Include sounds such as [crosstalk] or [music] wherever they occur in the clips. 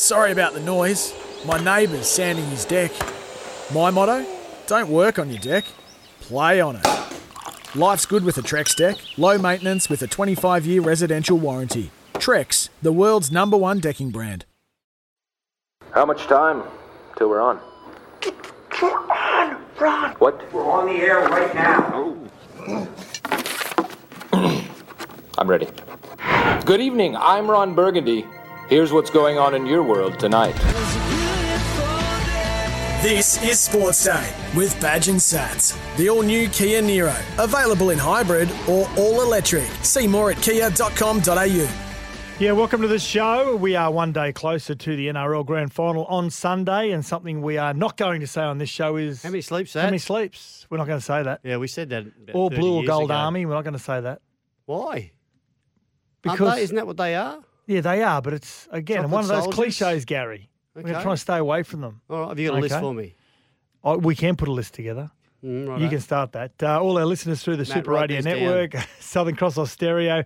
Sorry about the noise. My neighbour's sanding his deck. My motto don't work on your deck, play on it. Life's good with a Trex deck, low maintenance with a 25 year residential warranty. Trex, the world's number one decking brand. How much time till we're on? Ron, Ron. What? We're on the air right now. [clears throat] I'm ready. Good evening, I'm Ron Burgundy. Here's what's going on in your world tonight. This is Sports Day with Badge and Sats. The all new Kia Niro, available in hybrid or all electric. See more at kia.com.au. Yeah, welcome to the show. We are one day closer to the NRL Grand Final on Sunday, and something we are not going to say on this show is How many sleeps how many sleeps. We're not going to say that. Yeah, we said that. about Or 30 blue or years gold ago. army. We're not going to say that Why? because Aren't they? Isn't that what they are? Yeah, they are. But it's again Chocolate one of those soldiers? cliches, Gary. We're Okay. trying to stay away from them. All right, have you got a list Okay. for me? Oh, we can put a list together. Mm, You righto. can start that. Uh, all our listeners through the Matt, Super write Radio these down. Network, [laughs] Southern Cross Stereo,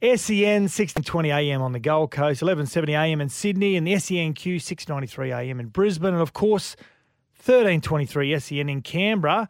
SEN 1620 AM on the Gold Coast, 1170 AM in Sydney, and the SENQ 693 AM in Brisbane, and of course 1323 SEN in Canberra.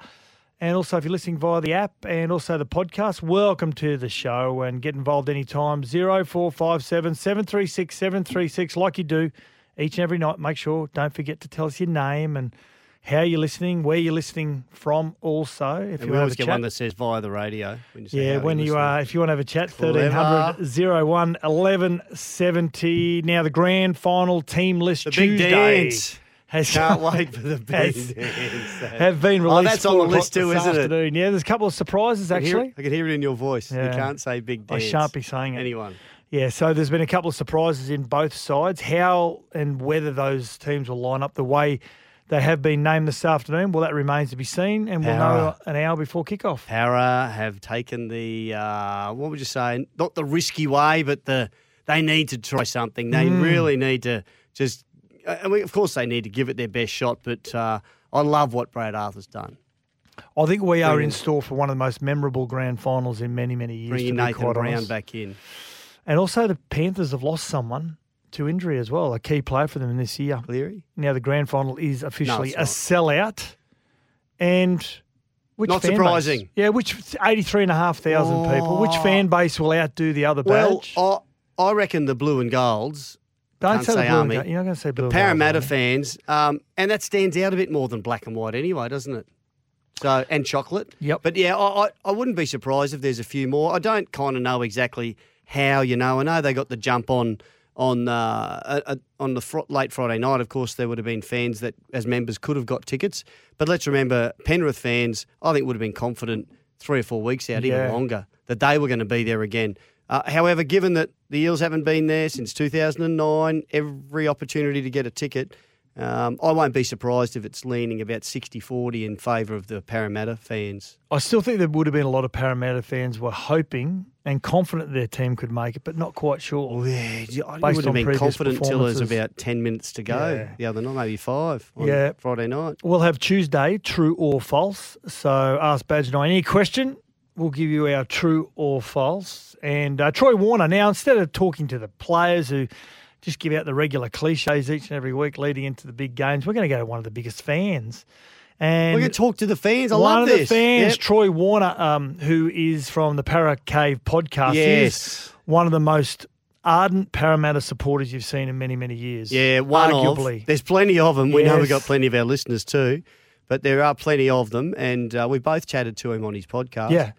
And also, if you're listening via the app and also the podcast, welcome to the show and get involved anytime. 0457 736 736, like you do each and every night. Make sure, don't forget to tell us your name and how you're listening, where you're listening from also. If And you we always get chat. one that says via the radio. When Yeah, when you uh, if you want to have a chat, Clever. 1300 01 1170. Now, the grand final team list the big Tuesday dance. Has Can't [laughs] wait for the big has- have been released. Oh, that's on the list too, this isn't it? Yeah, there's a couple of surprises I can hear- actually. I can hear it in your voice. Yeah. You can't say big dance. I shan't be saying it. Anyone. Yeah, so there's been a couple of surprises in both sides. How and whether those teams will line up the way they have been named this afternoon, well, that remains to be seen, and we'll know an hour before kickoff. Parra have taken the uh, what would you say? Not the risky way, but the they need to try something. They Mm. really need to just. I mean, of course, they need to give it their best shot. But uh, I love what Brad Arthur's done. I think we are in store for one of the most memorable grand finals in many, many years. Bringing Nathan Brown honest. back in. And also, the Panthers have lost someone to injury as well, a key player for them this year. Cleary. Now, the grand final is officially it's a sellout. And which Not fan base? surprising. Yeah, which 83,500 people. Which Oh. fan base will outdo the other Well. I, I reckon the blue and golds. Don't can't say, say Army. You're not going to say blue The Parramatta fans, um, and that stands out a bit more than black and white anyway, doesn't it? So and chocolate. Yep. But yeah, I, I, I wouldn't be surprised if there's a few more. I don't kind of know exactly how. You know, I know they got the jump on on uh, on the fr- late Friday night. Of course, there would have been fans that, as members, could have got tickets. But let's remember, Penrith fans, I think, would have been confident three or four weeks out, Yeah. even longer, that they were going to be there again. Uh, however, given that the Eels haven't been there since 2009, every opportunity to get a ticket. Um, I won't be surprised if it's leaning about 60 40 in favour of the Parramatta fans. I still think there would have been a lot of Parramatta fans were hoping and confident their team could make it, but not quite sure. Yeah, I would have been confident till there's about 10 minutes to go Yeah. the other night, maybe five Yeah. Friday night. We'll have Tuesday, true or false. So ask Badge I any question. We'll give you our true or false. And uh, Troy Warner, now instead of talking to the players who just give out the regular cliches each and every week leading into the big games, we're going to go to one of the biggest fans. And We're going to talk to the fans. I love this. one of the fans, Yep. Troy Warner, um, who is from the Para Cave podcast, Yes. is one of the most ardent Parramatta supporters you've seen in many, many years. Yeah, one arguably. of. There's plenty of them. We know we've got plenty of our listeners too, but there are plenty of them, and uh, we both chatted to him on his podcast. Yeah.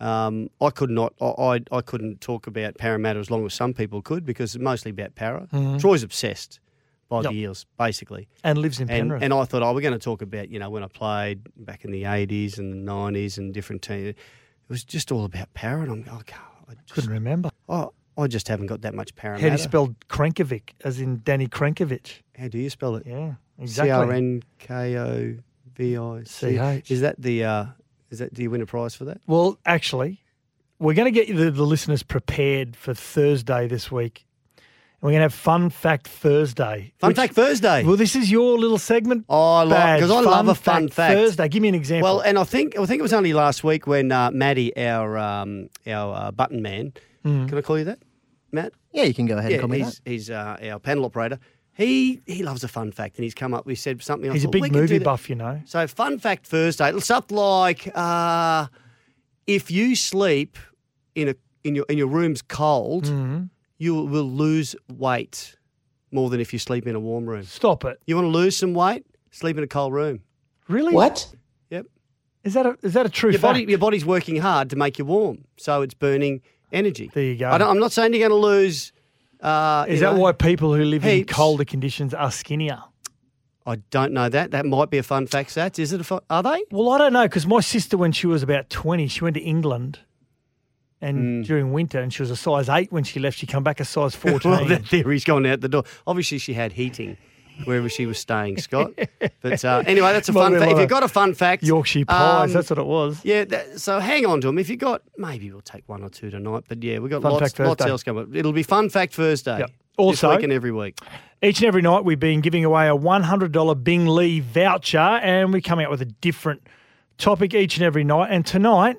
Um, I could not. I, I I couldn't talk about Parramatta as long as some people could because it's mostly about Parra. Troy's obsessed by Mm-hmm. Yep. the Eels, basically. And lives in Penrith. and I thought, oh, we're going to talk about, you know, when I played back in the 80s and the 90s and different teams. It was just all about Parra. And I'm, I, can't, I just, Couldn't remember. oh, I just haven't got that much Parramatta. How do you spell Krenkovic, as in Danny Krenkovic? How do you spell it? Yeah, exactly. R N K O V I C Is that the? Uh, is that? Do you win a prize for that? Well, actually, we're going to get the, the listeners prepared for Thursday this week. And we're going to have Fun Fact Thursday. Fun which- fact Thursday. Well, this is your little segment. Oh, I like because I love a fun fact. Thursday. Give me an example. Well, and I think I think it was only last week when uh, Maddie, our um, our uh, button man, Mm. can I call you that, Matt? Yeah, you can go ahead Yeah, and call me he's, that. he's uh, our panel operator. He he loves a fun fact, and he's come up. We said something. I He's a thought, big we could movie that. buff, you know. So, fun fact Thursday, stuff like uh, if you sleep in a in your in your room's cold, Mm-hmm. you will lose weight more than if you sleep in a warm room. Stop it. You want to lose some weight? Sleep in a cold room. Really? What? Yep. Is that a, is that a true Your fact? body your body's working hard to make you warm, so it's burning energy. There you go. I don't, I'm not saying you're going to lose. Uh, is that know, why people who live heaps. in colder conditions are skinnier? I don't know that. That might be a fun fact. Sats. Is it a fun, Are they? Well, I don't know because my sister, when she was about twenty, she went to England, and Mm. during winter, and she was a size eight when she left. She come back a size [laughs] fourteen. Well, that theory's gone out the door. Obviously, she had heating wherever she was staying, Scott. [laughs] But uh, anyway, that's a Might fun fact. If you've got a fun fact, Yorkshire pies. um, that's what it was. Yeah, that, so hang on to them. If you've got, maybe we'll take one or two tonight. But yeah, we've got Fun lots, lots else coming. up. It'll be Fun Fact Thursday. Yep. this Also- week and every week. Each and every night, we've been giving away a $100 Bing Lee voucher, and we're coming up with a different topic each and every night. And tonight,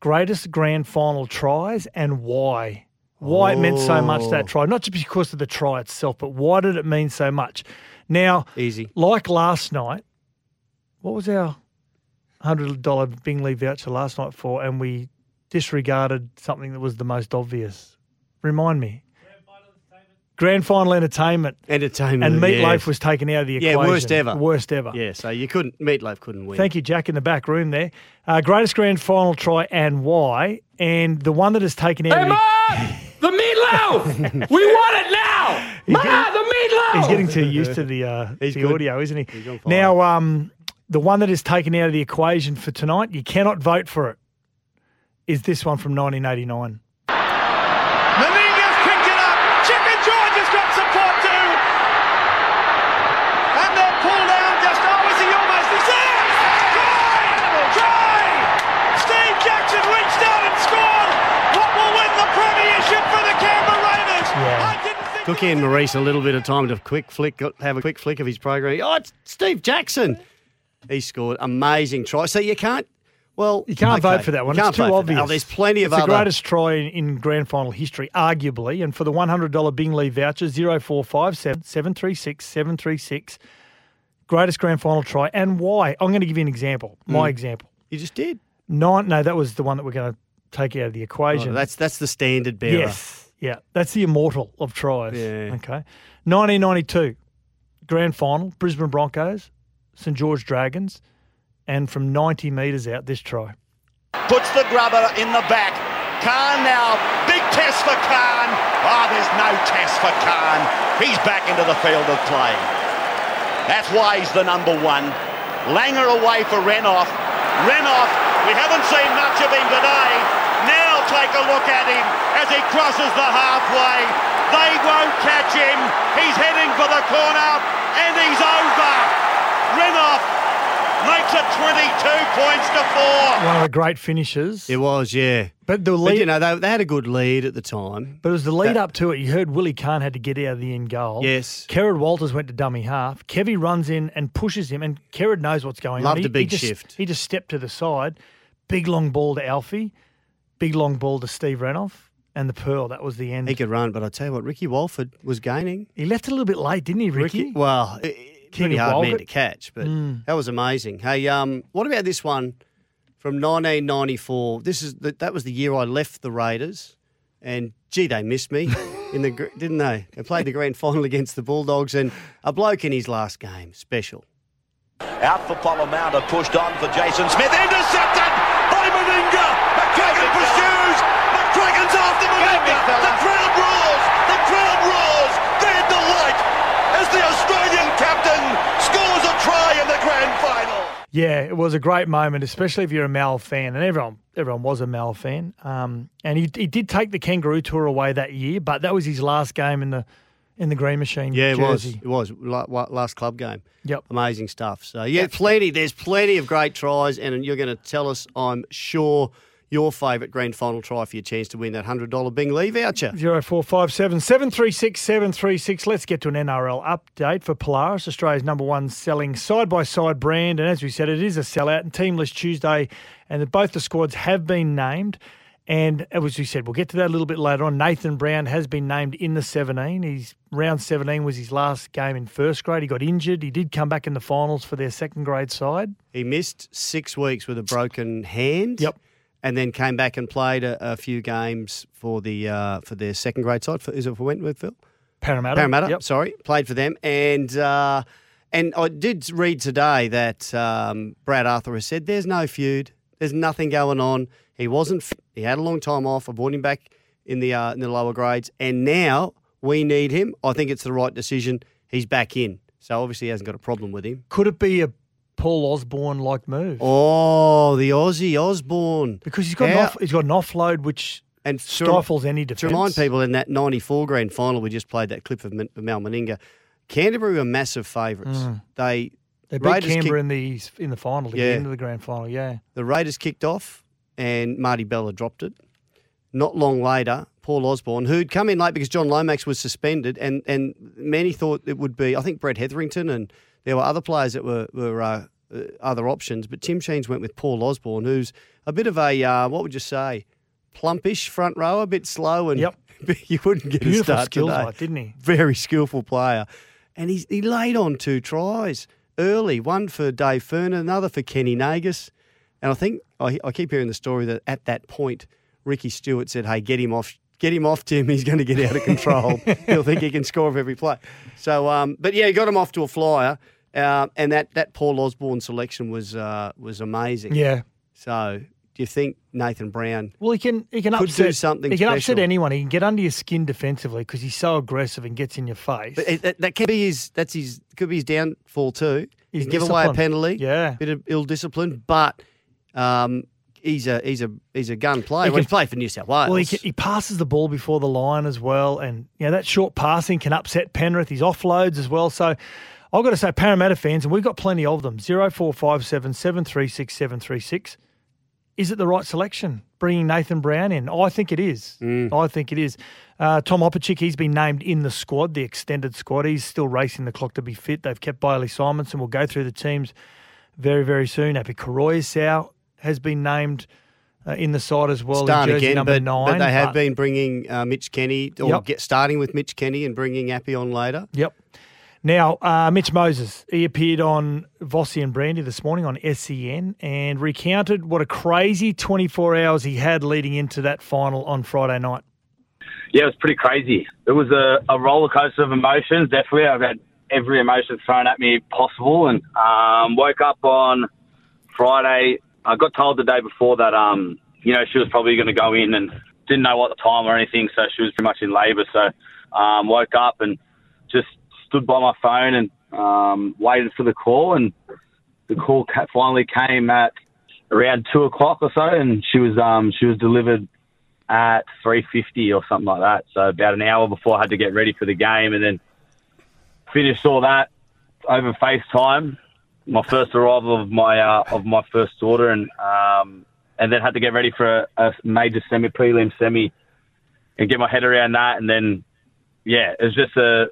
greatest grand final tries and why. Why it meant so much Oh. that try, not just because of the try itself, but why did it mean so much? Now, Easy. like last night, what was our $100 Bing Lee voucher last night for? And we disregarded something that was the most obvious. Remind me. Grand final entertainment. Entertainment. And Meatloaf yeah. was taken out of the Yeah, worst ever. Worst ever. Yeah, so you couldn't, Meatloaf couldn't win. Thank you, Jack, in the back room there. Uh, greatest grand final try and why. And the one that is taken out Hey, of the, Ma! [laughs] The meatloaf! [laughs] we want it now! Ma, getting- the meatloaf! He's getting too used to the uh, He's the good. audio, isn't he? He's on fire. Now, um, the one that is taken out of the equation for tonight, you cannot vote for it, is this one from 1989. I didn't think Took Ian Maurice a little bit of time to quick flick, have a quick flick of his program. Oh, it's Steve Jackson. He scored amazing try. So you can't. Well, You can't okay, vote for that one. It's too vote for that. obvious. Oh, there's plenty of it's other. the greatest try in, in grand final history, arguably. And for the $100 Bing Lee voucher, 0457 736 736. Greatest grand final try and why. I'm going to give you an example. My Mm. example. You just did. Nine, no, that was the one that we're going to take out of the Oh, equation. that's that's the standard bearer. Yes. Yeah. That's the immortal of tries. Yeah. Okay. 1992, grand final, Brisbane Broncos, St George Dragons, and from 90 metres out, this try. puts the grubber in the back. Carne now, big test for Carne. Oh, ah, there's no test for Carne. He's back into the field of play. That's why he's the number one. Langer away for Renouf. Renouf, we haven't seen much of him today. Now take a look at him as he crosses the halfway. They won't catch him. He's heading for the corner and he's over. Renouf makes it 22 points to four. One of the great finishes. It was, yeah. But the But lead, you know, they, they had a good lead at the time. But it was the lead That- up to it. You heard Willie Carne had to get out of the end goal. Yes. Kerrod Walters went to dummy half. Kevy runs in and pushes him, and Kerrod knows what's going on. Loved He- a big he just, shift. He just stepped to the side. Big long ball to Alfie. Big long ball to Steve Renouf. And the Pearl. That was the end. He He, could run, but I tell you what, Ricky Walford was gaining. He left a little bit late, didn't he, Ricky? well, eh, pretty of hard man to catch, but Mm. that was amazing. Hey, um, what about this one from 1994? This is the, that was the year I left the Raiders, and gee, they missed me [laughs] in the didn't they? They played the grand final against the Bulldogs, and a bloke in his last game, special. Out for Polamaunda, pushed on for Jason Smith, intercepted by Meninga. Yeah, it was a great moment, especially if you're a Mal fan, and everyone everyone was a Mal fan. Um, and he he did take the Kangaroo Tour away that year, but that was his last game in the in the Green Machine. Yeah, it jersey. was. It was last club game. Yep. Amazing stuff. So yeah, plenty. There's plenty of great tries, and you're going to tell us, I'm sure, your favourite grand final try for your chance to win that hundred dollar Bing Lee voucher. Zero four five seven seven three six seven three six. Let's get to an NRL update for Polaris, Australia's number one selling side by side brand. And as we said, it is a sellout and teamless Tuesday, and both the squads have been named. And as we said, we'll get to that a little bit later on. Nathan Brown has been named in the 17. He's round 17 was his last game in first grade. He got injured. He did come back in the finals for their second grade side. He missed six weeks with a broken hand. Yep. And then came back and played a, a few games for the uh, for their second grade side. For, is it for Wentworthville? Parramatta. Parramatta. Yep. Sorry, played for them, and uh, and I did read today that um, Brad Arthur has said there's no feud, there's nothing going on. He wasn't. He had a long time off. I brought him back in the uh, in the lower grades, and now we need him. I think it's the right decision. He's back in, so obviously he hasn't got a problem with him. Could it be a Paul Osborne like move? Oh, the Aussie Osborne. Because he's got an off, he's got an offload which and to- stifles any To defence. remind people, in that 94 grand final, we just played that clip of Mal Meninga. Canterbury were massive favourites. They, Mm. They beat Raiders Canberra kicked- in the in the final to Yeah. get into the grand final. Yeah, the Raiders kicked off and Marty Bella dropped it. Not long later, Paul Osborne, who'd come in late because John Lomax was suspended, and, and many thought it would be, I think, Brett Hetherington, and there were other players that were, were uh, uh, other options. But Tim Sheens went with Paul Osborne, who's a bit of a, uh, what would you say, plumpish front row, a bit slow, and Yep. [laughs] you wouldn't get a start skills, today. like didn't he? Very skillful player. And he's, he laid on two tries early, one for Dave Furner, another for Kenny Nagas. And I think I, I keep hearing the story that at that point, Ricky Stuart said, "Hey, get him off, get him off, Tim. He's going to get out of control. [laughs] He'll think he can score off every play." So, um, but yeah, he got him off to a flyer, uh, and that that Paul Osborne selection was uh, was amazing. Yeah. So, do you think Nathan Brown? Well, he can he can Could do upset something He can upset anyone. He can get under your skin defensively because he's so aggressive and gets in your face. But it, that, that can be his. That's his. Could be his downfall too. His He give away a penalty. Yeah. bit of ill discipline, but um, he's a he's a he's a gun player. He can- he's played for New South Wales. Well, he, can, he passes the ball before the line as well, and you know that short passing can upset Penrith. His offloads as well. So I've got to say, Parramatta fans, and we've got plenty of them. Zero four five seven seven three six seven three six. Is it the right selection? Bringing Nathan Brown in, I think it is. I think it is. Uh, Tom Opacic, he's been named in the squad, the extended squad. He's still racing the clock to be fit. They've kept Bailey Simonsson. We'll go through the teams very, very soon. Api Koroisau has been named uh, in the side as well. in jersey again, number but, nine. but they have but- been bringing uh, Mitch Kenny or Yep. get starting with Mitch Kenny and bringing Api on later. Yep. Now, uh, Mitch Moses, he appeared on Vossi and Brandy this morning on SEN and recounted what a crazy 24 hours he had leading into that final on Friday night. yeah, it was pretty crazy. It was a, a roller coaster of emotions. Definitely, I've had every emotion thrown at me possible, and um, woke up on Friday. I got told the day before that um, you know she was probably going to go in, and didn't know what the time or anything, so she was pretty much in labour. So um, woke up and just stood by my phone and um, waited for the call, and the call finally came at around two o'clock or so, and she was um, she was delivered at 3.50 or something like that. So about an hour before I had to get ready for the game and then finished all that over FaceTime. My first arrival of my uh, of my first daughter and um, and then had to get ready for a, a major semi prelim semi and get my head around that and then yeah, it was just a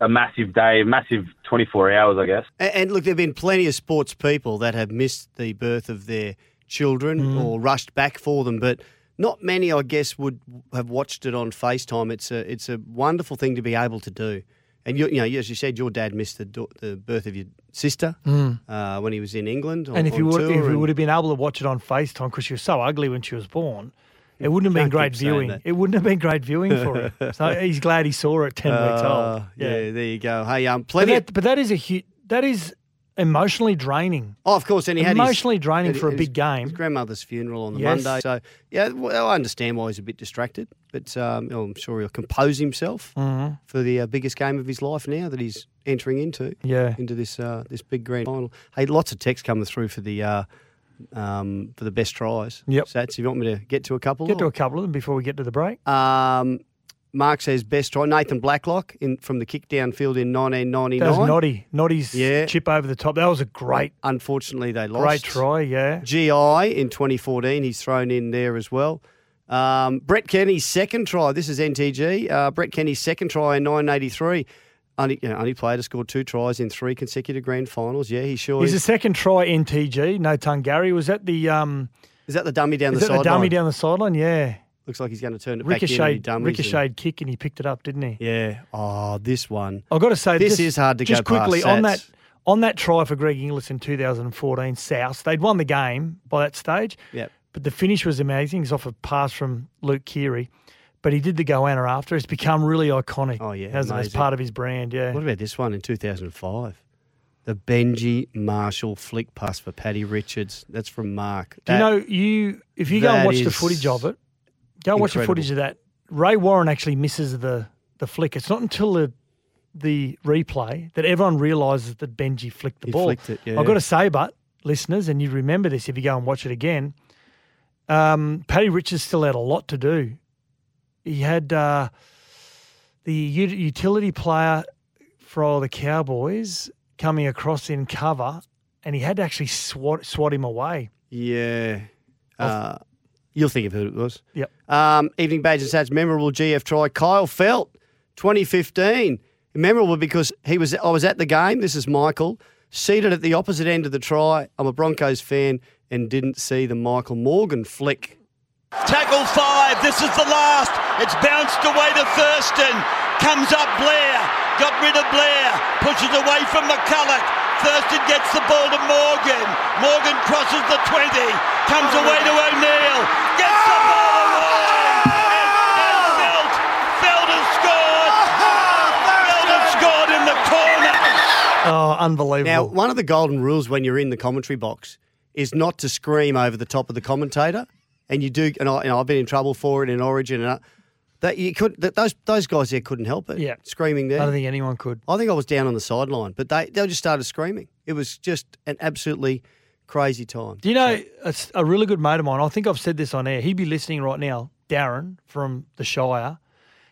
a massive day, a massive 24 hours, I guess. And, and look, there have been plenty of sports people that have missed the birth of their children Mm. or rushed back for them, but not many, I guess, would have watched it on FaceTime. It's a it's a wonderful thing to be able to do. And you, you know, as you said, your dad missed the, do- the birth of your sister uh, when he was in England. On, Mm. and if you would, if you would have been able to watch it on FaceTime because she was so ugly when she was born, it wouldn't have been great viewing. It wouldn't have been great viewing for him. [laughs] So he's glad he saw it 10 weeks Uh, old. yeah. there you go. Hey, um, But plenty. of- that, but that is a hu- that is emotionally draining. Oh, of course, and he his- Emotionally draining for a big game. His grandmother's funeral on the Yes. Monday, so yeah, well, I understand why he's a bit distracted, but um, I'm sure he'll compose himself Mm-hmm. for the uh, biggest game of his life now that he's entering into. Yeah. into this uh, this big grand final. Hey, lots of text coming through for the uh, um, for the best tries. Yep. Sats, if you want me to get to a couple, Get to a couple of them before we get to the break. Um, Mark says best try. Nathan Blacklock in from the kick downfield in 1999. That was Noddy. Noddy's Yeah. chip over the top. That was a great, Unfortunately, they lost. great try. Yeah. GI in 2014, he's thrown in there as well. Um, Brett Kenny's second try. This is NTG. Uh, Brett Kenny's second try in 1983. Only, you know, only player to score two tries in three consecutive grand finals. Yeah, he sure He's is. a second try NTG. No tongue Gary. Was that the um? Is that the dummy down Is the that the sideline? dummy down the sideline? Yeah. Looks like he's going to turn it back in. Ricocheted, kick, and he picked it up, didn't he? Yeah. Oh, this one. I've got to say, This is hard to just go past Just quickly on that on that try for Greg Inglis in 2014 South. They'd won the game by that stage. Yep. But the finish was amazing. It's off a pass from Luke Keary. But he did the goanna after. It's become really iconic. Oh, yeah, As, as part of his brand, yeah. What about this one in 2005? The Benji Marshall flick pass for Paddy Richards. That's from Mark. Do you know you if you go and that watch the footage of it, go watch the footage of that. Ray Warren actually misses the the flick. It's not until the the replay that everyone realises that Benji flicked the He ball. flicked it, yeah. I've got to say, but listeners, and you remember this if you go and watch it again. Um, Paddy Richards still had a lot to do. He had uh, the utility player for the Cowboys coming across in cover, and he had to actually swat swat him away. Yeah. Uh, you'll think of who it was. Yep. Um, Evening Badge and Sats memorable GF try. Kyle Feldt, 2015. Memorable because he was. I was at the game. This is Michael seated at the opposite end of the try. I'm a Broncos fan and didn't see the Michael Morgan flick. Tackle five. This is the last. It's bounced away to Thurston. Comes up Blair. Got rid of Blair. Pushes away from McCullough. Thurston gets the ball to Morgan. Morgan crosses the 20. Comes away to O'Neill. Gets the ball away. And, and Feldt. Feldt has scored. Feldt has scored in the corner. Oh, unbelievable! Now, one of the golden rules when you're in the commentary box is not to scream over the top of the commentator, and you do. And I, you know, I've been in trouble for it in Origin, and uh, that you could. That those those guys there couldn't help it. Yeah. screaming there. I don't think anyone could. I think I was down on the sideline, but they they just started screaming. It was just an absolutely crazy time. Do you know a, a really good mate of mine? I think I've said this on air. He'd be listening right now. Darren from the Shire.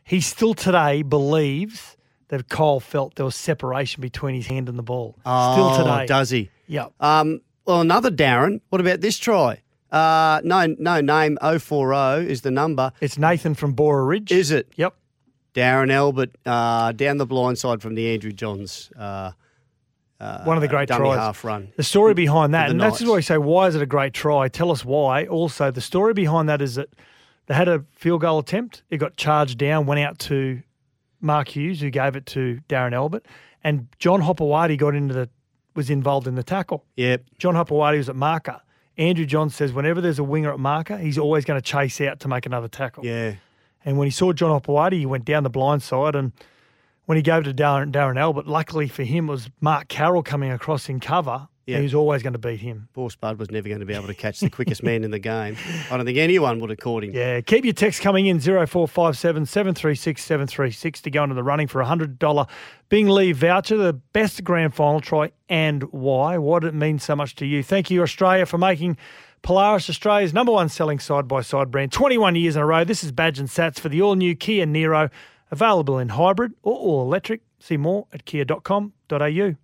He still today believes that Kyle Feldt there was separation between his hand and the ball. still Oh, today. does he? Yep. Um, well, another Darren. What about this try? Uh, no, no name. 040 is the number. It's Nathan from Bora Ridge. Is it? Yep. Darren Albert uh, down the blind side from the Andrew Johns. Uh, One of the great tries. half run. The story behind that, and that's why we say, why is it a great try? Tell us why. Also, the story behind that is that they had a field goal attempt. It got charged down, went out to Mark Hughes, who gave it to Darren Albert, and John Hopoate got into the was involved in the tackle. Yep. John Hopoate was at marker. Andrew John says whenever there's a winger at marker, he's always going to chase out to make another tackle. Yeah. And when he saw John Hopoate, he went down the blind side. And when he gave it to Darren, Darren Albert, luckily for him, it was Mark Carroll coming across in cover. Yeah. He was always going to beat him. Poor Spud was never going to be able to catch the quickest man in the game. I don't think anyone would have caught him. Yeah, keep your text coming in 0457 736 736 to go into the running for a $100 Bing Lee voucher, the best grand final try and why. What it means so much to you. Thank you, Australia, for making Polaris Australia's number one selling side by side brand 21 years in a row. This is Badge and Sats for the all new Kia Niro, available in hybrid or all electric. See more at kia.com.au.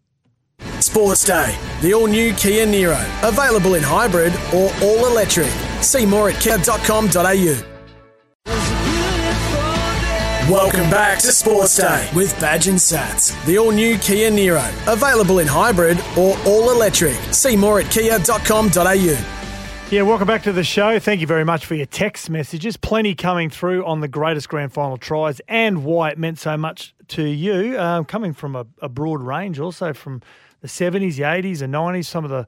Sports Day, the all new Kia Niro, available in hybrid or all electric. See more at kia.com.au. Welcome back to Sports Day with Badge and Sats, the all new Kia Niro, available in hybrid or all electric. See more at kia.com.au. Yeah, welcome back to the show. Thank you very much for your text messages. Plenty coming through on the greatest grand final tries and why it meant so much to you. Um, coming from a, a broad range, also from the 70s, the 80s, the 90s, some of the,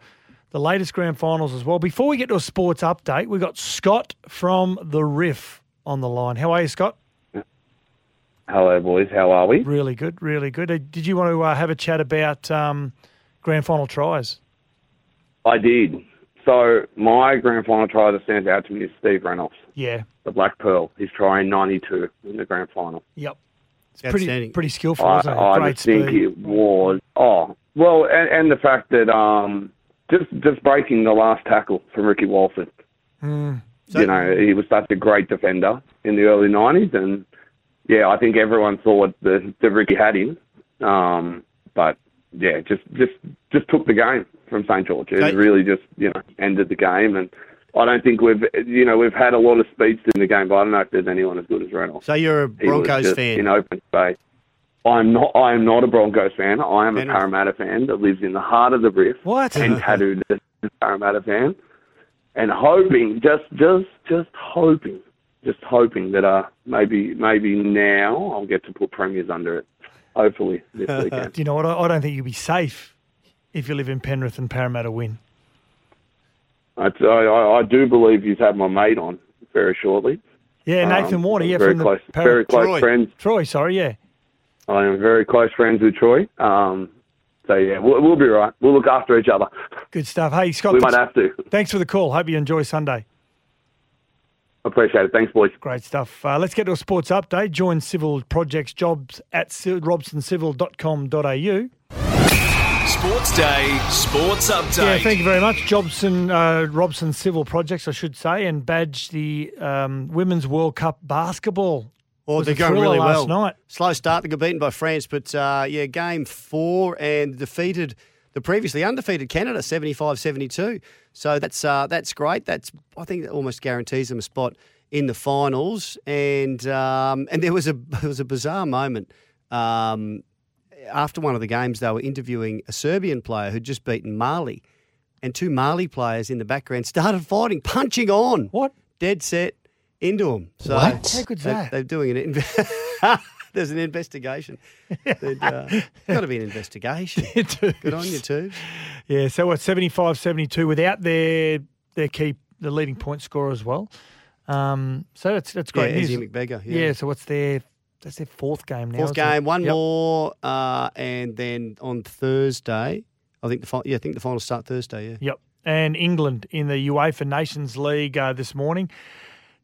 the latest grand finals as well. Before we get to a sports update, we've got Scott from The Riff on the line. How are you, Scott? Hello, boys. How are we? Really good, really good. Uh, Did you want to uh, have a chat about um, grand final tries? I did. So my grand final try that stands out to me is Steve Reynolds, Yeah, the Black Pearl. He's trying 92 in the grand final. yep. It's pretty, pretty skillful, I, isn't it? I Great just think speed. it was. Oh, well, and, and the fact that um, just just breaking the last tackle from Ricky Walton. Mm. you know, he was such a great defender in the early '90s, and yeah, I think everyone thought that, that Ricky had him. Um, but yeah, just just just took the game from St George. It Okay. really just you know ended the game, and I don't think we've you know we've had a lot of speeds in the game, but I don't know if there's anyone as good as Reynolds. So you're a Broncos fan. in open space. I'm not. I am not a Broncos fan. I am a. Parramatta fan that lives in the heart of the Riff. What? And tattooed as a Parramatta fan, and hoping, just, just, just hoping, just hoping that uh maybe, maybe now I'll get to put premiers under it. Hopefully this [laughs] weekend. Do you know what? I, I don't think you'll be safe if you live in Penrith and Parramatta win. I, I, I do believe he's had my mate on very shortly. Yeah, Nathan Um, Warner. Yeah, very from close, the Par- very close Troy. friends. Troy, sorry, yeah. I am very close friends with Troy. Um, so yeah, we'll, we'll be right. We'll look after each other. Good stuff. Hey, Scott. we might have to. Thanks for the call. Hope you enjoy Sunday. Appreciate it. Thanks, boys. Great stuff. Uh, let's get to a sports update. Join civil projects jobs at sil- robsoncivil.com.au. Sports Day, Sports Update. Yeah, thank you very much. Jobson, uh, Robson Civil Projects, I should say, and badge the um, Women's World Cup basketball. Oh, they're going really last well. night. Slow start. They got beaten by France, but uh, yeah, game four and defeated the previously undefeated Canada 75-72. So that's uh, that's great. That's I think that almost guarantees them a spot in the finals. And um, and there was a [laughs] there was a bizarre moment. Um, after one of the games, they were interviewing a Serbian player who'd just beaten Mali, and two Mali players in the background [laughs] started fighting, punching on. What? Dead set into them. So What? How good's they- that? They're doing an. In- [laughs] There's an investigation. [laughs] There'd, uh, got to be an investigation. Good on you, too. Yeah, so what, 75 72 without their their key, the leading point scorer as well. Um, so that's that's great Yeah, news. Magbegor, Yeah. yeah. so what's their, that's their fourth game now. Fourth isn't it? game, one Yep. more, uh, and then on Thursday, I think the final, yeah, I think the finals start Thursday. Yeah. Yep. And England in the UEFA Nations League uh, this morning.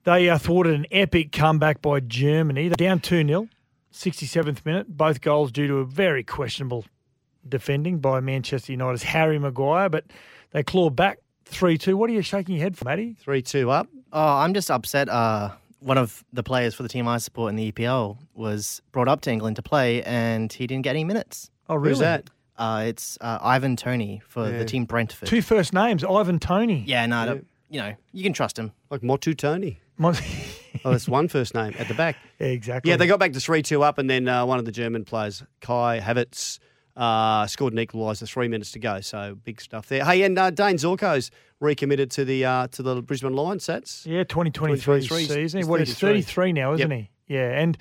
They uh, thwarted an epic comeback by Germany. They're down 2 0, 67th minute. Both goals due to a very questionable defending by Manchester United's Harry Maguire, but they claw back 3 2. What are you shaking your head for, Matty? 3 2 up. Oh, I'm just upset. Uh, one of the players for the team I support in the EPL was brought up to England to play, and he didn't get any minutes. Oh, Who's that? Uh, it's uh, Ivan Toney for Yeah. the team Brentford. Two first names, Ivan Toney. Yeah, no, no, you know, you can trust him. Like Motu Tony. Mon- [laughs] Oh, that's one first name at the back. [laughs] exactly. Yeah, they got back to 3 2 up, and then uh, one of the German players, Kai Havertz, uh, scored an equaliser, three minutes to go. So big stuff there. Hey, and uh, Dane Zorko's recommitted to the uh, to the Brisbane Lions, Sats. Yeah, 2023 2023 's- season. he's What, he's 33 now, isn't Yep. he? Yeah, and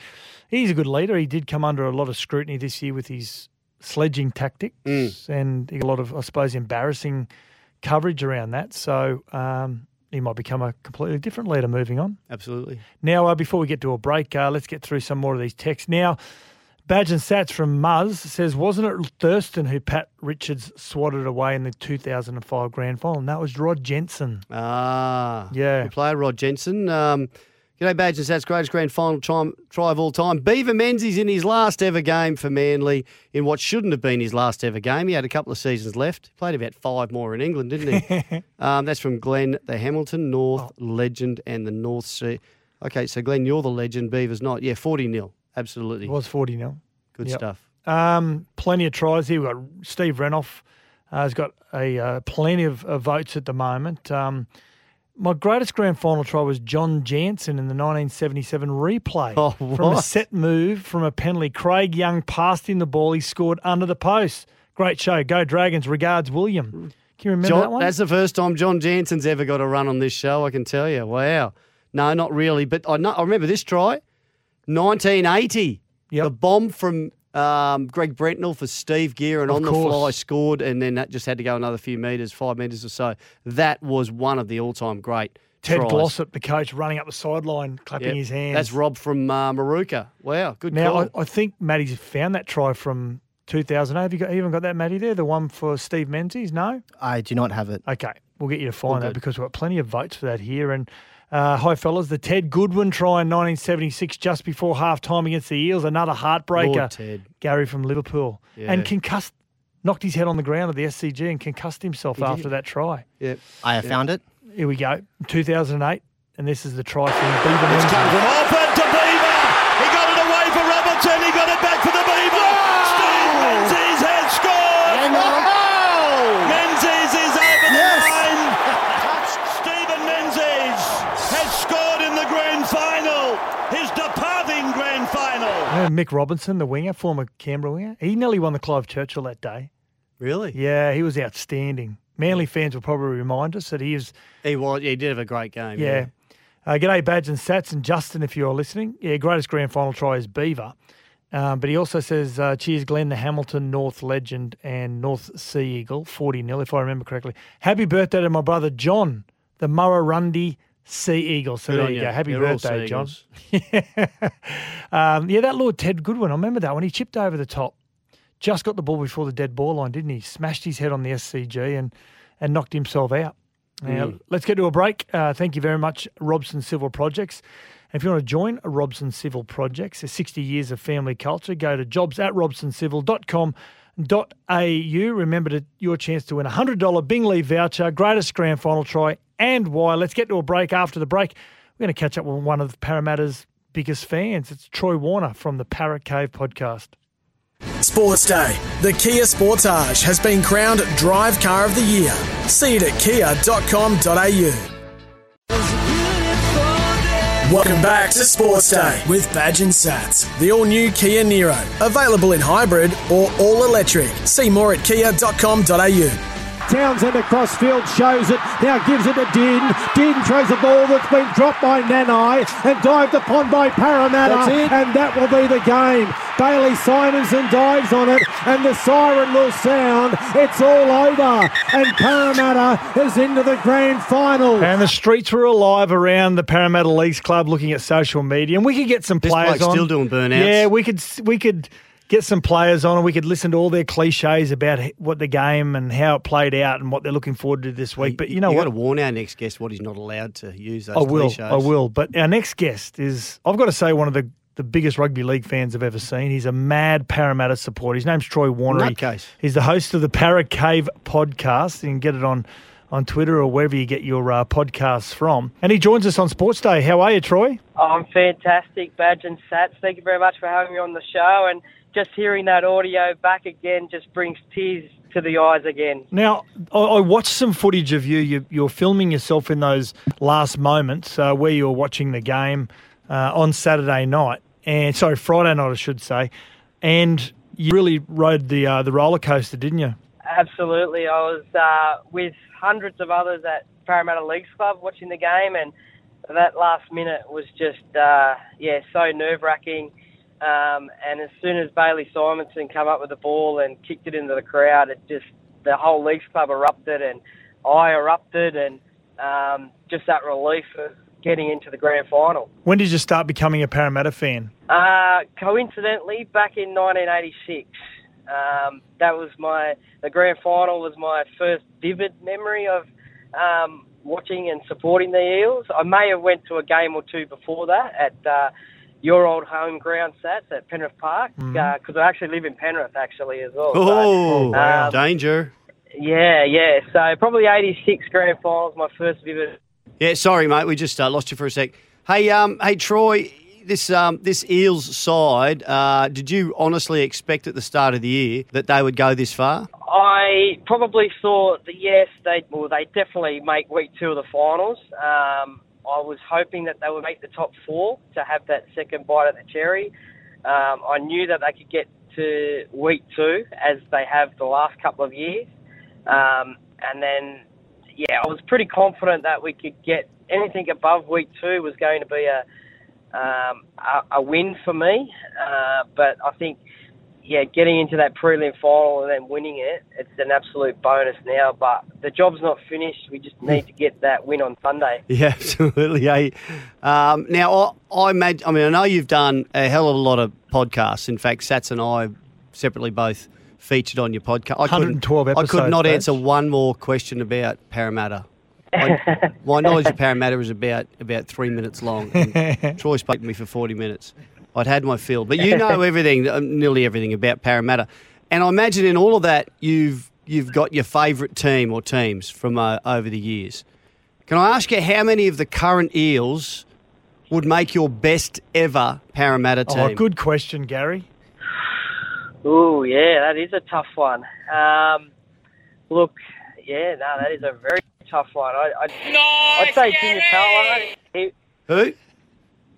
he's a good leader. He did come under a lot of scrutiny this year with his sledging tactics, Mm. and a lot of, I suppose, embarrassing coverage around that. So um, he might become a completely different leader moving on. Absolutely. Now, uh, before we get to a break, uh, let's get through some more of these texts. Now, Badge and Sats from Muzz says, wasn't it Thurston who Pat Richards swatted away in the 2005 grand final? And that was Rod Jensen. Ah, Yeah. Good player, Rod Jensen. Um, G'day, Badge and Sats, greatest grand final try, try of all time. Beaver Menzies in his last ever game for Manly in what shouldn't have been his last ever game. He had a couple of seasons left. Played about five more in England, didn't he? [laughs] um, that's from Glenn, the Hamilton North legend and the North Sea. Okay, so Glenn, you're the legend. Beaver's not. Yeah, 40 nil. Absolutely. It was 40 nil. Good Yep. stuff. Um, plenty of tries here. We've got Steve Renouf uh, has got a uh, plenty of, of votes at the moment. Um, my greatest grand final try was John Jansen in the 1977 replay. Oh, [laughs] From a set move from a penalty. Craig Young passed him the ball. He scored under the post. Great show. Go Dragons. Regards, William. Can you remember John, that one? That's the first time John Jansen's ever got a run on this show, I can tell you. Wow. No, not really. But I, know, I remember this try 1980. The bomb from um, Greg Brentnall for Steve Gearin Of on the fly scored, and then that just had to go another few metres, five metres or so. That was one of the all time great. Ted tries. Glossop, the coach, running up the sideline, clapping Yep. his hands. That's Rob from uh, Maruka. Wow, good Now, call. I, I think Matty's found that try from 2008. Have you got, even got that, Matty, there? The one for Steve Menzies? No? I do not have it. Okay, we'll get you to find that because we've got plenty of votes for that here. And uh, hi, fellas. The Ted Goodwin try in 1976, just before half time against the Eels, another heartbreaker. Lord Ted. Gary from Liverpool. Yeah. And concussed knocked his head on the ground at the SCG and concussed himself He did. after that try. Yeah. I have found it. Here we go. 2008. And this is the try from Beaver It's Mick Robertson, the winger, former Canberra winger, he nearly won the Clive Churchill that day. Really? Yeah, he was outstanding. Manly fans will probably remind us that he is. He was. He did have a great game. Yeah. Uh, g'day, Badge and Sats and Justin, if you're listening. Yeah, greatest grand final try is Beaver. Um, but he also says, uh, cheers, Glenn, the Hamilton North legend and North Sea Eagle, 40 nil, if I remember correctly. Happy birthday to my brother John, the Murrurundi Sea Eagle. So Good there you you. go. Happy They're birthday, John. Eagles. [laughs] um, yeah, that Lord Ted Goodwin, I remember that when he chipped over the top. Just got the ball before the dead ball line, didn't he? Smashed his head on the SCG and, and knocked himself out. Now, Mm. let's get to a break. Uh, thank you very much, Robson Civil Projects. And if you want to join Robson Civil Projects, there's 60 years of family culture. Go to jobs at robsoncivil.com.au. Remember to, your chance to win a $100 Bing Lee voucher, greatest grand final try, and why. Let's get to a break. After the break, we're going to catch up with one of Parramatta's biggest fans. It's Troy Warner from the Parrot Cave podcast. Sports Day. The Kia Sportage has been crowned Drive Car of the Year. See it at kia.com.au. Welcome back to Sports Day with Badge and Sats. The all new Kia Niro. Available in hybrid or all electric. See more at kia.com.au. Townsend across field shows it. Now gives it to Din. Din throws a ball that's been dropped by Nanai and dived upon by Parramatta. That's it. And that will be the game. Bailey Simonsson dives on it and the siren will sound. It's all over. And Parramatta is into the grand final. And the streets were alive around the Parramatta Leagues Club looking at social media. And we could get some This players bloke's on. still doing burnouts. Yeah, we could we could get some players on and we could listen to all their cliches about what the game and how it played out and what they're looking forward to this week. But you know you what? got to warn our next guest what he's not allowed to use those I will. cliches. I will. But our next guest is, I've got to say, one of the, the biggest rugby league fans I've ever seen. He's a mad Parramatta supporter. His name's Troy Warner. He- Nutcase. He's the host of the Parrot Cave podcast. You can get it on, on Twitter or wherever you get your uh, podcasts from. And he joins us on Sports Day. How are you, Troy? Oh, I'm fantastic, Badge and Sats. Thank you very much for having me on the show. And just hearing that audio back again just brings tears to the eyes again. Now, I, I watched some footage of you. you. You're filming yourself in those last moments uh, where you were watching the game uh, on Saturday night, and sorry, Friday night, I should say. And you really rode the uh, the roller coaster, didn't you? Absolutely. I was uh, with hundreds of others at Parramatta Leagues Club watching the game, and that last minute was just, uh, yeah, so nerve wracking. Um, and as soon as Bailey Simonsson come up with the ball and kicked it into the crowd, it just the whole Leagues Club erupted, and I erupted, and um, just that relief of getting into the grand final. When did you start becoming a Parramatta fan? Uh, coincidentally, back in 1986, um, that was my the grand final was my first vivid memory of um, watching and supporting the Eels. I may have went to a game or two before that at uh, your old home ground, Sats at Penrith Park, because I actually live in Penrith actually as well. So, Oh, um, danger. yeah, yeah. So probably 86 grand finals, my first vivid Yeah, sorry, mate. We just uh, lost you for a sec. Hey, um, hey, Troy. This um, this Eels side. Uh, did you honestly expect at the start of the year that they would go this far? I probably thought that yes, they well they definitely make week two of the finals. Um, I was hoping that they would make the top four to have that second bite at the cherry. Um, I knew that they could get to week two as they have the last couple of years, um, and then yeah, I was pretty confident that we could get anything above week two was going to be a um, a, a win for me. Uh, but I think yeah, getting into that prelim final and then winning it, it's an absolute bonus now. But the job's not finished. We just need to get that win on Sunday. [laughs] Yeah, absolutely. Hey, um, now I, I imagine. I mean, I know you've done a hell of a lot of podcasts. In fact, Sats and I separately both featured on your podcast. I couldn't- 112 I could not Badge. answer one more question about Parramatta. I, [laughs] my knowledge of Parramatta is about about three minutes long. and Troy spoke to me for forty minutes. I'd had my fill, but you [laughs] know everything, um, nearly everything about Parramatta. And I imagine in all of that, you've you've got your favourite team or teams from uh, over the years. Can I ask you how many of the current Eels would make your best ever Parramatta team? Oh, good question, Gary. Oh yeah, that is a tough one. Um, look, yeah, no, that is a very tough one. I, I'd, I'd say Junior Paulo. Who?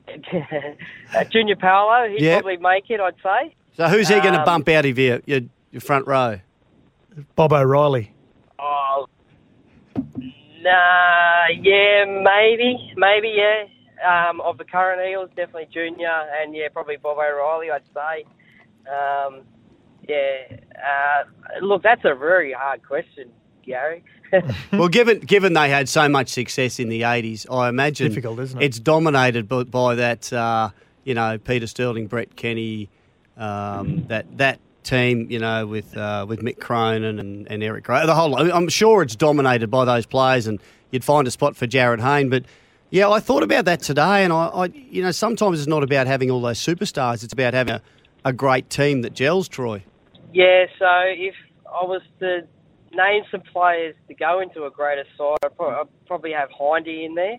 [laughs] uh, Junior Paulo, he'd Yeah. probably make it, I'd say. So who's he going to Um, bump out of your, your your front row? Bob O'Reilly. Oh, nah, yeah, maybe, maybe, yeah. Um, of the current Eels, definitely Junior, and yeah, probably Bob O'Reilly, I'd say. Um, yeah, uh, look, that's a very hard question, Gary. [laughs] well, given given they had so much success in the eighties, I imagine Difficult, isn't it? It's dominated by, by that, uh, you know, Peter Sterling, Brett Kenny, um, that that team, you know, with uh, with Mick Cronin and, and Eric Gray. The whole, I'm sure it's dominated by those players, and you'd find a spot for Jarryd Hayne. But yeah, I thought about that today, and I, I you know, sometimes it's not about having all those superstars; it's about having a, a great team that gels. Troy. Yeah, so if I was to name some players to go into a greater side, I'd probably have Hindy in there,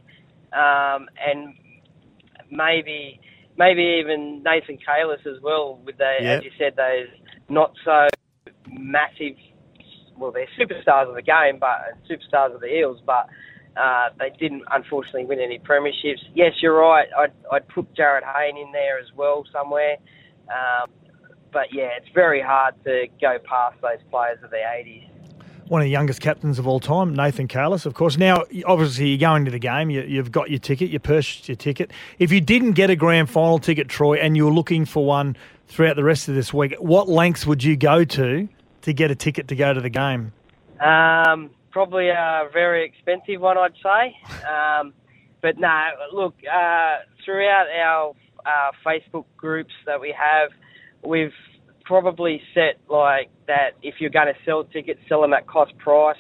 um, and maybe maybe even Nathan Cayless as well. With the, Yeah. as you said, those not so massive. Well, they're superstars of the game, but superstars of the Eels, but. Uh, they didn't unfortunately win any premierships. Yes, you're right. I'd, I'd put Jarryd Hayne in there as well somewhere. Um, but yeah, it's very hard to go past those players of the 80s. One of the youngest captains of all time, Nathan Cayless, of course. Now, obviously, you're going to the game. You, you've got your ticket. You purchased your ticket. If you didn't get a grand final ticket, Troy, and you were looking for one throughout the rest of this week, what lengths would you go to to get a ticket to go to the game? Um, probably a very expensive one, I'd say. Um, but no, look, uh, throughout our uh, Facebook groups that we have, we've probably set like that if you're going to sell tickets, sell them at cost price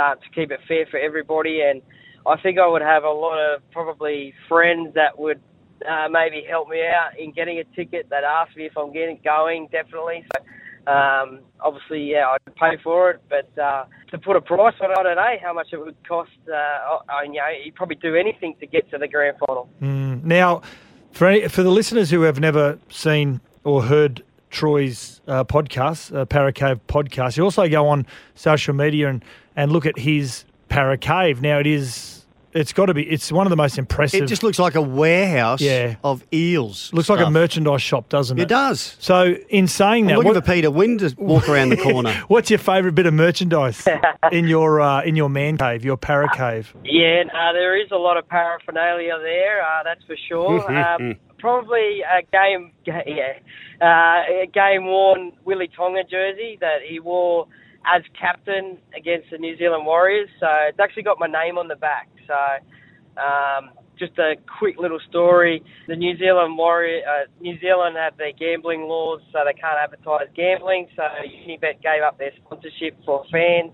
uh, to keep it fair for everybody. And I think I would have a lot of probably friends that would uh, maybe help me out in getting a ticket that ask me if I'm getting going, definitely. So um, obviously, yeah, I'd pay for it, but uh, to put a price on it, I don't know how much it would cost. Uh, I, I- you know, you'd probably do anything to get to the grand final. Mm. Now, for any, for the listeners who have never seen or heard Troy's uh, podcast, uh, Parra Cave podcast, you also go on social media and, and look at his Parra Cave. Now, it is, it's got to be, it's one of the most impressive. It just looks like a warehouse Yeah. of eels. looks like a merchandise shop, doesn't it? It does. So, in saying I'm that, looking what- for Peter Wynn to walk around the corner. [laughs] what's your favourite bit of merchandise [laughs] in your uh, in your man cave, your para cave? Yeah, no, there is a lot of paraphernalia there, uh, that's for sure. [laughs] um, probably a game, yeah, uh, a game worn Willie Tonga jersey that he wore as captain against the New Zealand Warriors. So it's actually got my name on the back. So um, just a quick little story: the New Zealand Warrior, uh, New Zealand have their gambling laws, so they can't advertise gambling. So Unibet gave up their sponsorship for fans.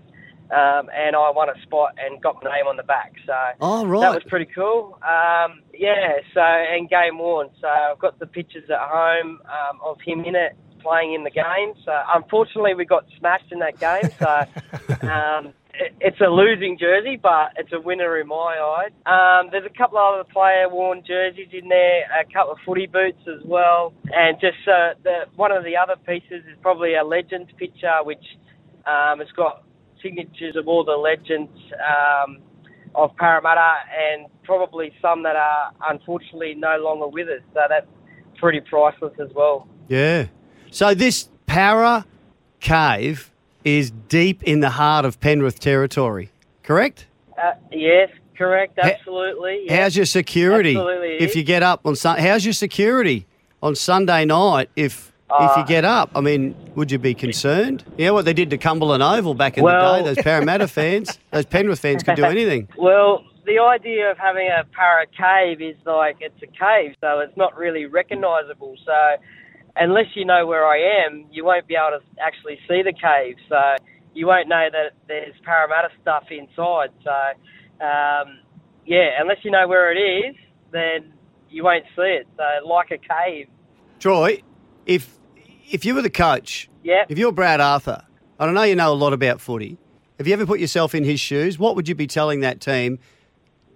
Um, and I won a spot and got my name on the back. So Oh, right. that was pretty cool. Um, yeah, so and game worn. So I've got the pictures at home um, of him in it playing in the game. So unfortunately, we got smashed in that game. So [laughs] um, it's a losing jersey, but it's a winner in my eyes. Um, there's a couple of other player worn jerseys in there, a couple of footy boots as well, and just uh, the one of the other pieces is probably a legends picture, which um, it's got signatures of all the legends um, of Parramatta and probably some that are unfortunately no longer with us. So that's pretty priceless as well. Yeah. So this Parra Cave is deep in the heart of Penrith territory, correct? Uh, yes, correct, absolutely. yes. How's your security Absolutely if you get up on Sun? How's your security on Sunday night if if you Uh, get up? I mean, would you be concerned? You know what they did to Cumberland Oval back in Well- the day? Those Parramatta [laughs] fans, those Penrith fans could do [laughs] anything. Well, the idea of having a para cave is like it's a cave, so it's not really recognisable. So unless you know where I am, you won't be able to actually see the cave. So you won't know that there's Parramatta stuff inside. So um, yeah, unless you know where it is, then you won't see it. So like a cave. Troy, if if you were the coach, Yeah. if you're Brad Arthur, I don't know you know a lot about footy, have you ever put yourself in his shoes? What would you be telling that team?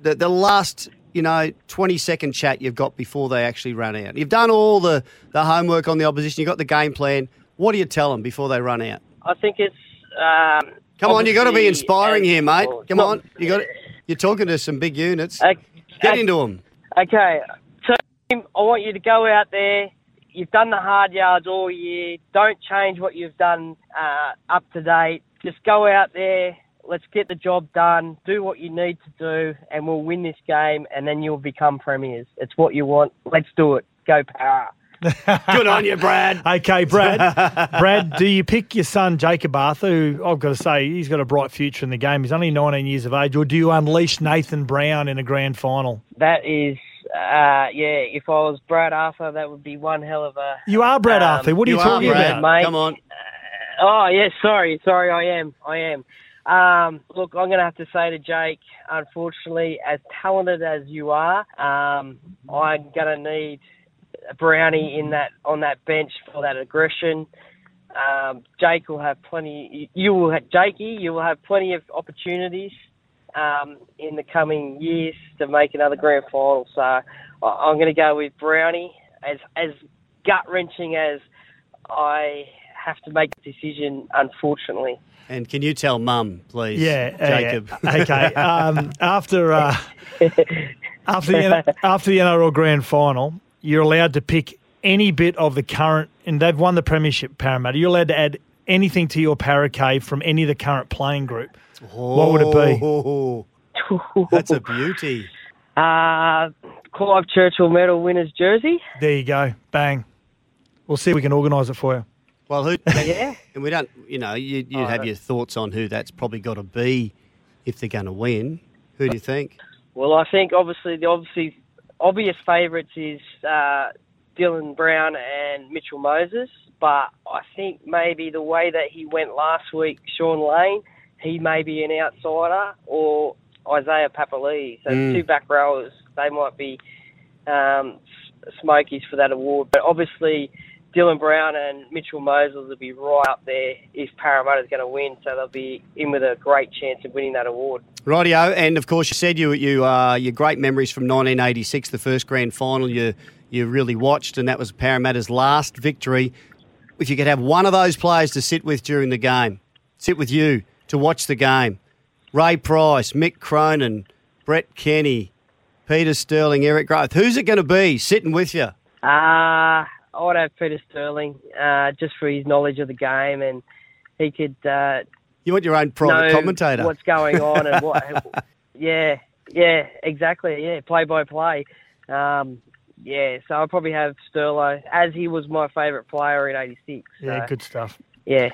The, the last, you know, 20 second chat you've got before they actually run out. You've done all the, the homework on the opposition, you've got the game plan. What do you tell them before they run out? I think it's. Um, Come on, you've got to be inspiring here, mate. Come not- on, [laughs] you got. You're talking to some big units. Uh, Get uh, into them. Okay, team, I want you to go out there. You've done the hard yards all year. Don't change what you've done uh, up to date. Just go out there. Let's get the job done. Do what you need to do, and we'll win this game. And then you'll become premiers. It's what you want. Let's do it. Go power. [laughs] Good on you, Brad. Okay, Brad. [laughs] Brad, do you pick your son Jakob Arthur, who I've got to say he's got a bright future in the game? He's only 19 years of age, or do you unleash Nathan Brown in a grand final? That is, uh, yeah. If I was Brad Arthur, that would be one hell of a. You are Brad um, Arthur. What are you, talking about? mate. Come on. Oh, yes, sorry, sorry, I am, I am. Um, look, I'm going to have to say to Jake, unfortunately, as talented as you are, um, I'm going to need Brownie in that on that bench for that aggression. Um, Jake will have plenty. You will have Jakey. You will have plenty of opportunities um, in the coming years to make another grand final. So I'm going to go with Brownie. As as gut wrenching as I have to make a decision, unfortunately. And can you tell Mum, please? Yeah, Jacob. yeah. [laughs] Okay. Um, after uh, [laughs] after the after the NRL Grand Final, you're allowed to pick any bit of the current, and they've won the premiership. Parramatta. You're allowed to add anything to your para cave from any of the current playing group. What would it be? Oh, That's a beauty. [laughs] Uh, Clive Churchill medal winner's jersey. There you go. Bang. We'll see if we can organise it for you. Well, who? Yeah. [laughs] And we don't, you know, you you Oh, have your thoughts on who that's probably got to be if they're going to win. Who do you think? Well, I think obviously the obviously obvious favourites is uh, Dylan Brown and Mitchell Moses, but I think maybe the way that he went last week, Shaun Lane, he may be an outsider, or Isaiah Papali'i. So Mm. two back rowers, they might be um, smokies for that award. But obviously, Dylan Brown and Mitchell Moses will be right up there if Parramatta's going to win, so they'll be in with a great chance of winning that award. Rightio, and of course you said you you uh, your great memories from 1986, the first grand final you you really watched, and that was Parramatta's last victory. If you could have one of those players to sit with during the game, sit with you to watch the game, Ray Price, Mick Cronin, Brett Kenny, Peter Sterling, Eric Grothe, who's it going to be sitting with you? Uh, I would have Peter Sterling, uh, just for his knowledge of the game, and he could uh, You want your own private know commentator? what's going on and what. [laughs] [laughs] yeah, yeah, exactly. Yeah, play by play. Um, yeah, so I'll probably have Sterlo as he was my favourite player in '86. Yeah, good stuff. Yeah.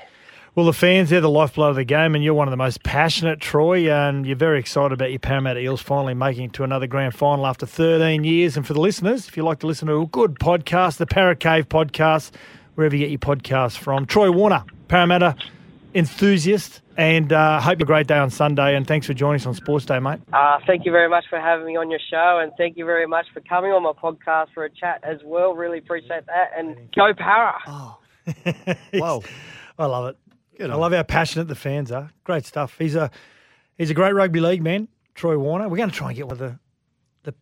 Well, the fans, they're the lifeblood of the game, and you're one of the most passionate, Troy, and you're very excited about your Parramatta Eels finally making it to another grand final after 13 years. And for the listeners, if you like to listen to a good podcast, the Parra Cave podcast, wherever you get your podcasts from, Troy Warner, Parramatta enthusiast, and uh, hope you have a great day on Sunday, and thanks for joining us on Sports Day, mate. Uh, thank you very much for having me on your show, and thank you very much for coming on my podcast for a chat as well. Really appreciate that, and go Parra! Whoa. [laughs] I love it. Good I on love how passionate the fans are. Great stuff. He's a he's a great rugby league man, Troy Warner. We're going to try and get one of the the,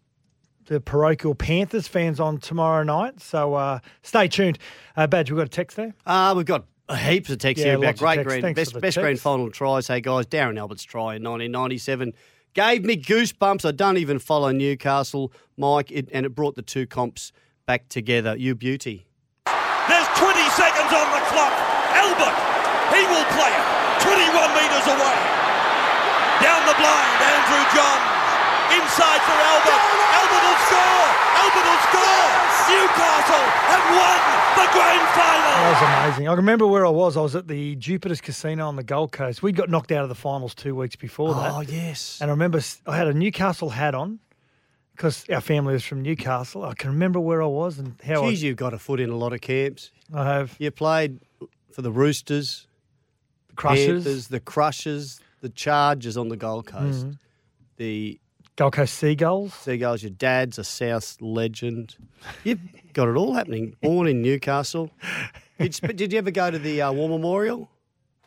the parochial Panthers fans on tomorrow night. So uh, stay tuned. Uh, Badge, we've got a text there. Uh, we've got heaps of texts Yeah, here about great texts. grand, Thanks best, for best grand final tries. Hey guys, Darren Albert's try in 1997 gave me goosebumps. I don't even follow Newcastle, Mike, it, and it brought the two comps back together. You beauty. There's 20 seconds on the clock. Albert, he will play it. 21 metres away. Down the blind, Andrew Johns. Inside for Albert. Albert will score. Albert will score. Newcastle have won the grand final. That was amazing. I remember where I was. I was at the Jupiter's Casino on the Gold Coast. We got knocked out of the finals two weeks before that. Oh, yes. And I remember I had a Newcastle hat on because our family was from Newcastle. I can remember where I was and how Geez, I, you've got a foot in a lot of camps. I have. You played for the Roosters, the Crushers. Panthers, the Crushers, the Chargers on the Gold Coast, Mhm. the Gold Coast Seagulls. Seagulls. Your dad's a South legend. You've got it all happening. Born in Newcastle. Did, you- did you ever go to the uh, War Memorial?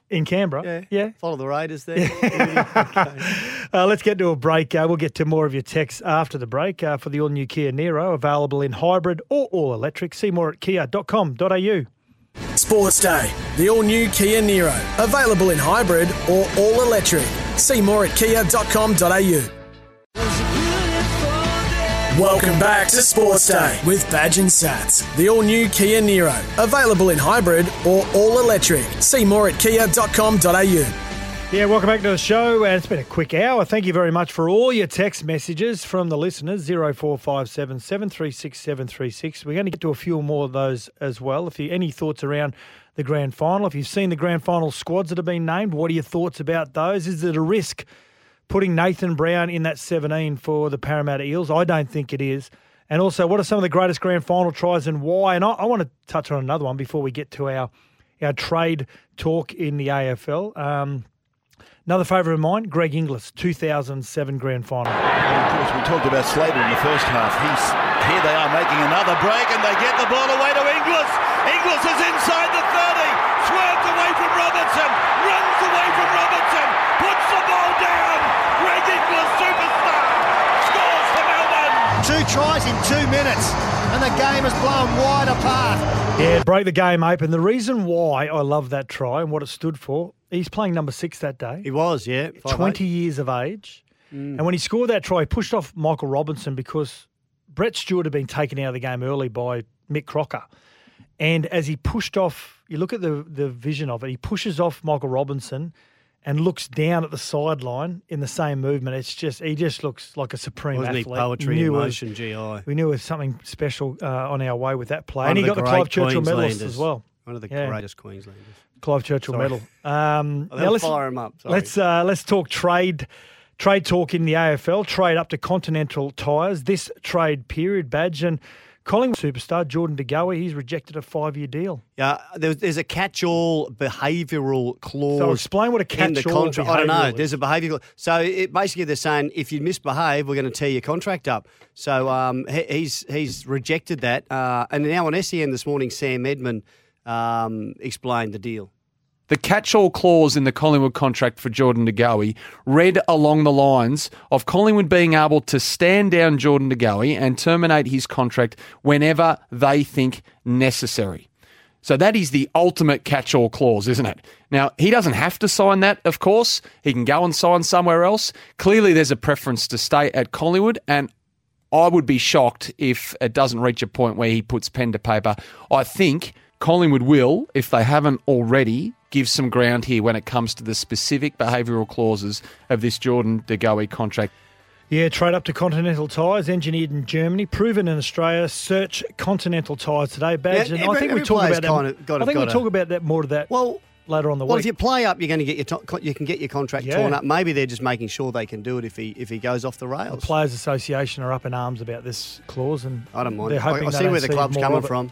In Canberra? Yeah. Yeah. Follow the Raiders there. [laughs] Uh, let's get to a break. Uh, we'll get to more of your texts after the break uh, for the all new Kia Niro, available in hybrid or all electric. See more at kia.com.au. Sports Day, the all new Kia Niro, available in hybrid or all electric. See more at kia.com.au. Welcome back to Sports Day with Badge and Sats, the all new Kia Niro, available in hybrid or all electric. See more at kia.com.au. Yeah, welcome back to the show. And it's been a quick hour. Thank you very much for all your text messages from the listeners 0457 736 736. We're going to get to a few more of those as well. If you any thoughts around the grand final, if you've seen the grand final squads that have been named, what are your thoughts about those? Is it a risk putting Nathan Brown in that 17 for the Parramatta Eels? I don't think it is. And also, what are some of the greatest grand final tries and why? And I, I want to touch on another one before we get to our our trade talk in the AFL. Um, Another favourite of mine, Greg Inglis, 2007 grand final. Of course, we talked about Slater in the first half. He's here. They are making another break, and they get the ball away to Inglis. Inglis is inside the 30, swerves away from Robertson, runs away from Robertson, puts the ball down. Greg Inglis, superstar, scores for Melbourne. Two tries in two minutes, and the game is blown wide apart. Yeah, break the game open. The reason why I love that try and what it stood for, he's playing number six that day. He was, yeah. 20 years of age. Mm. And when he scored that try, he pushed off Michael Robertson because Brett Stewart had been taken out of the game early by Mick Crocker. And as he pushed off, you look at the, the vision of it, he pushes off Michael Robertson and looks down at the sideline in the same movement. It's just, he just looks like a supreme Wasn't he athlete. poetry We in knew it was- motion, GI? We knew it was something special uh, on our way with that play. One and he got the Clive Churchill medalist as well. One of the Yeah. greatest Queenslanders. Clive Churchill Sorry. medal. Um, Oh, now let's fire him up, sorry. Let's uh, let's talk trade. Trade talk in the AFL. Trade up to Continental Tires this trade period badge and Collingwood superstar Jordan De Goey. He's rejected a five year deal. Yeah, there's, there's a catch-all behavioural clause. So explain what a catch-all contract. I don't know. is. There's a behavioural. So it, basically, they're saying if you misbehave, we're going to tear your contract up. So um, he, he's he's rejected that. Uh, and now on SEN this morning, Sam Edmund um, explained the deal. The catch-all clause in the Collingwood contract for Jordan De Goey read along the lines of Collingwood being able to stand down Jordan De Goey and terminate his contract whenever they think necessary. So that is the ultimate catch-all clause, isn't it? Now, he doesn't have to sign that, of course. He can go and sign somewhere else. Clearly, there's a preference to stay at Collingwood, and I would be shocked if it doesn't reach a point where he puts pen to paper. I think Collingwood will, if they haven't already, give some ground here when it comes to the specific behavioural clauses of this Jordan De Goey contract. Yeah, trade up to Continental Tires, engineered in Germany, proven in Australia. Search Continental Tires today, badge. Yeah, and every- I think we every talk player's about kind that. of got- I think we'll talk about that more of that. Well, later on the Well, week. if you play up, you're going to get your to- you can get your contract Yeah. torn up. Maybe they're just making sure they can do it if he if he goes off the rails. The. Players Association are up in arms about this clause, and I don't mind. They're I- hoping I they see where the club's coming of it. from.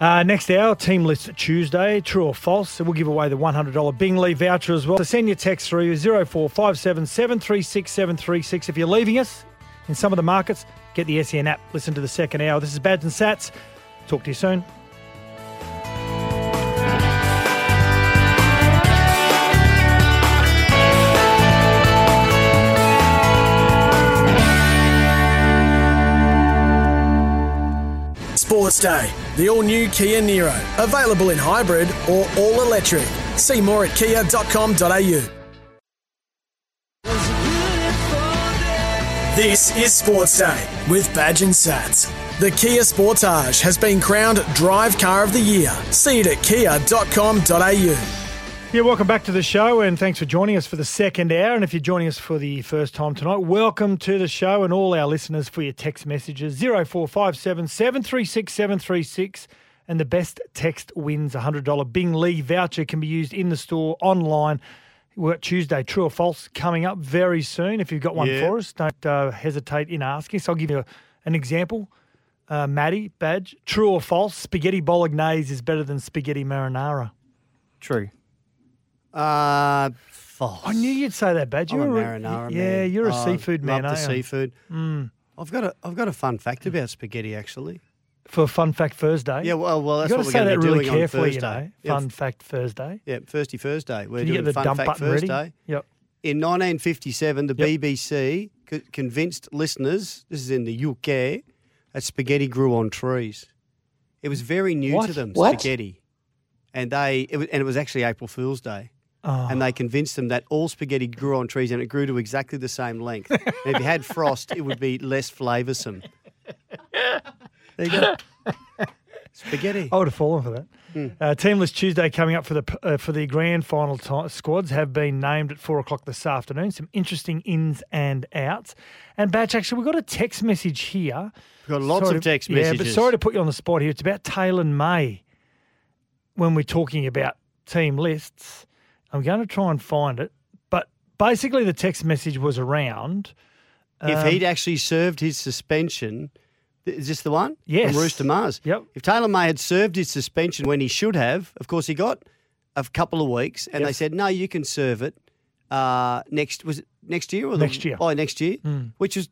Uh, next hour, team list Tuesday. True or false? We'll give away the $100 Bing Lee voucher as well. So send your text through 0457 736 736. If you're leaving us in some of the markets, get the SEN app. Listen to the second hour. This is Bads and Sats. Talk to you soon. Sports Day, the all new Kia Niro, available in hybrid or all electric. See more at kia.com.au. This is Sports Day with Badge and Sats. The Kia Sportage has been crowned Drive Car of the Year. See it at kia.com.au. Yeah, welcome back to the show and thanks for joining us for the second hour. And if you're joining us for the first time tonight, welcome to the show and all our listeners for your text messages 0457 736 736. And the best text wins a $100 Bing Lee voucher can be used in the store, online. We're at Tuesday, true or false, coming up very soon. If you've got one Yeah. for us, don't uh, hesitate in asking. So I'll give you a, an example. Uh, Maddie, badge, true or false, spaghetti bolognese is better than spaghetti marinara. True. Uh, false. I knew you'd say that, Badge. I'm You're a a- marinara Yeah, man. you're a Oh, seafood man, Love the aren't you? seafood. Mm. I've got a I've got a fun fact about spaghetti actually. for Fun Fact Thursday. Yeah, well, well, that's you what got we're to say going to that be really doing carefully, on you Thursday. know. Yeah, Fun Fact Thursday. Yeah, Thirsty Thursday. We're Can you doing get the Fun dump Fact button ready? Thursday. Yep. In 1957, the BBC co- convinced listeners, this is in the UK, that spaghetti grew on trees. It was very new to them, What? spaghetti. And they it was, and it was actually April Fool's Day. Oh. And they convinced them that all spaghetti grew on trees and it grew to exactly the same length. and if you had frost, it would be less flavoursome. There you go. [laughs] Spaghetti. I would have fallen for that. Hmm. Uh, Teamless Tuesday coming up for the uh, for the grand final ti squads have been named at four o'clock this afternoon. Some interesting ins and outs. And Badge, actually, we've got a text message here. We've got lots Sorry of to- text Yeah, but sorry to put you on the spot here. It's about Taylor May. When we're talking about team lists, I'm going to try and find it. But basically, the text message was around. If um, he'd actually served his suspension, is this the one? Yes. From Rooster Mars. Yep. If Taylor May had served his suspension when he should have, of course he got a couple of weeks, and they said no, you can serve it uh, next. Was it next year or the, Next year. Oh, next year, Mm. which is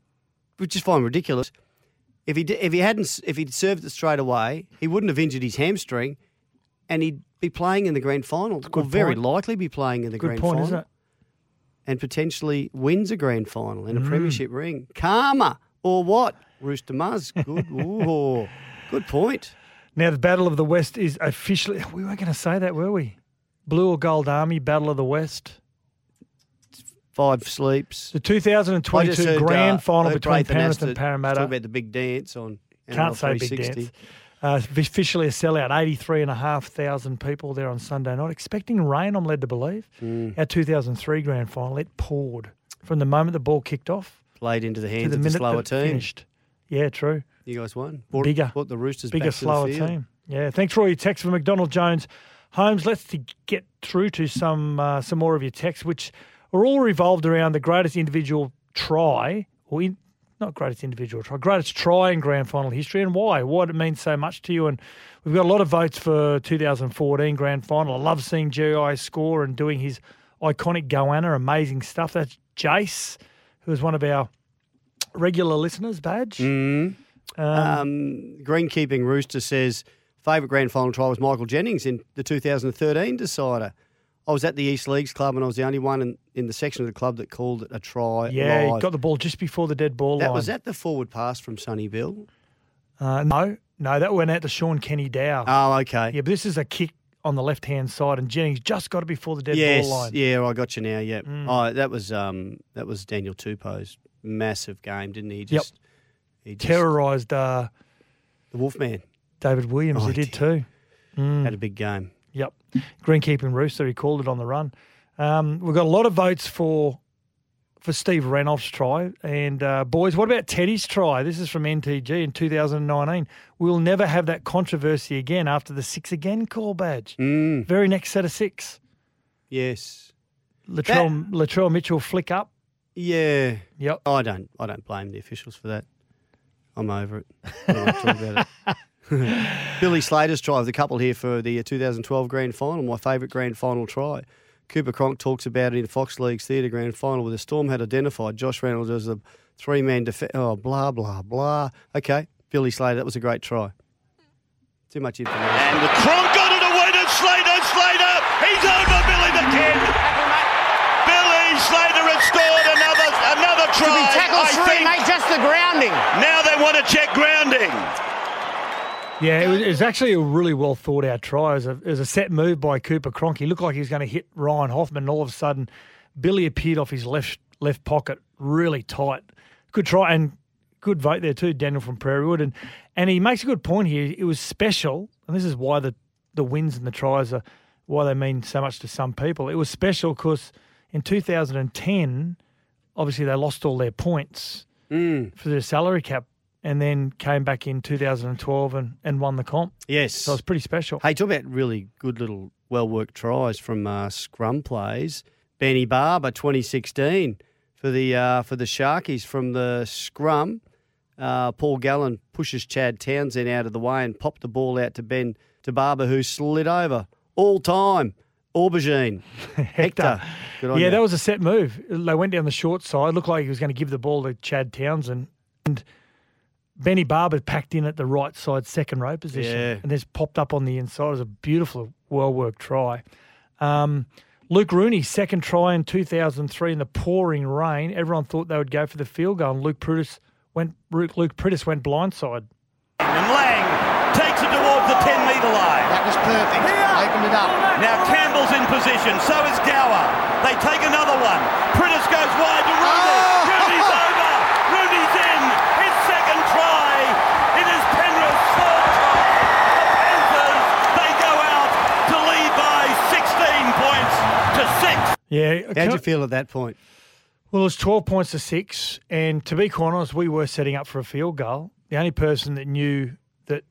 which is fine, ridiculous. If he if he hadn't if he'd served it straight away, he wouldn't have injured his hamstring, and he'd be playing in the grand final. Or good very point. likely be playing in the Good grand point, final isn't it? and potentially wins a grand final and a Mm. premiership ring. Karma or what? Rooster Muzz. Good. [laughs] Ooh, good point. Now, the Battle of the West is officially. [laughs] We weren't going to say that, were we? Blue or Gold Army, Battle of the West. Five sleeps. The 2022 heard, grand uh, final between Penrith and Parramatta. Talk about the big dance on. Can't NRL say big 360. dance. Uh, officially a sellout, 83,500 people there on Sunday night. Expecting rain, I'm led to believe. Mm. Our 2003 grand final, it poured from the moment the ball kicked off Played into the hands the of the slower team. finished. Yeah, true. You guys won. Brought, Bigger. Brought the Roosters Bigger, slower team. Yeah, thanks for all your texts from McDonald Jones. Homes, let's get through to some uh, some more of your texts, which are all revolved around the greatest individual try, or in, not greatest individual try, greatest try in grand final history, and why, what it means so much to you. And we've got a lot of votes for 2014 grand final. I love seeing GI score and doing his iconic goanna, amazing stuff. That's Jace, who is one of our regular listeners, badge. Mm. Um, Greenkeeping Rooster says favourite grand final try was Michael Jennings in the 2013 decider. I was at the East Leagues Club and I was the only one in, in the section of the club that called it a try. Yeah, live. he got the ball just before the dead ball that line. was that the forward pass from Sonny Bill. Uh, no, no, that went out to Shaun Kenny-Dowall. Oh, okay. Yeah, but this is a kick on the left hand side, and Jennings just got it before the dead yes, ball line. yeah, I got you now. Yeah, Mm. oh, that was um, that was Daniel Tupou's massive game, didn't he? He Yep. Just, he just, Terrorised uh, the Wolfman David Williams. Oh, he he did too. Mm. had a big game. Greenkeeping Rooster, he called it on the run. Um, we've got a lot of votes for for Steve Renouf's try. And uh, boys, what about Teddy's try? This is from NTG in 2019. We'll never have that controversy again after the six again call badge. Mm. Very next set of six. Yes. Latrell, Latrell Mitchell flick up. Yeah. Yep. I don't. I don't blame the officials for that. I'm over it. [laughs] I don't want to talk about it. Billy Slater's try of the couple here for the uh, 2012 grand final. My favourite grand final try. Cooper Cronk talks about it in Fox League's theatre grand final where the Storm had identified Josh Reynolds as a three man defence. Oh, blah, blah, blah. Okay. Billy Slater, that was a great try. Too much information. And the Cronk got it away to Slater. Slater, he's over Billy the Kid. Billy Slater has scored another another try. To be tackled I three, think. mate, just the grounding. Now they want to check grounding. Yeah, it was, it was actually a really well thought out try. It was, a, it was a set move by Cooper Cronk. He looked like he was going to hit Ryan Hoffman, and all of a sudden, Billy appeared off his left left pocket, really tight. Good try and good vote there too, Daniel from Prairiewood, and and he makes a good point here. It was special, and this is why the the wins and the tries are why they mean so much to some people. It was special because in 2010, obviously they lost all their points mm. for their salary cap. And then came back in 2012 and, and won the comp. Yes. So it was pretty special. Hey, talk about really good little well worked tries from uh, scrum plays. Benny Barba, 2016 for the uh, for the Sharkies from the scrum. Uh, Paul Gallen pushes Chad Townsend out of the way and popped the ball out to Ben to Barba, who slid over all time. Aubergine, [laughs] Hector. Yeah, you. that was a set move. They went down the short side. Looked like he was going to give the ball to Chad Townsend. And Benny Barba packed in at the right side second row position Yeah. and just popped up on the inside. It was a beautiful, well worked try. Um, Luke Rooney, second try in 2003 in the pouring rain. Everyone thought they would go for the field goal, and Luke Priddis went. Luke Luke Priddis went blindside. And Lang takes it towards the 10 metre line. That was perfect. Opened it up. Now Campbell's in position, so is Gower. They take another one. Priddis goes wide Yeah. How'd you feel at that point? Well, it was 12 points to six. And to be quite honest, we were setting up for a field goal. The only person that knew that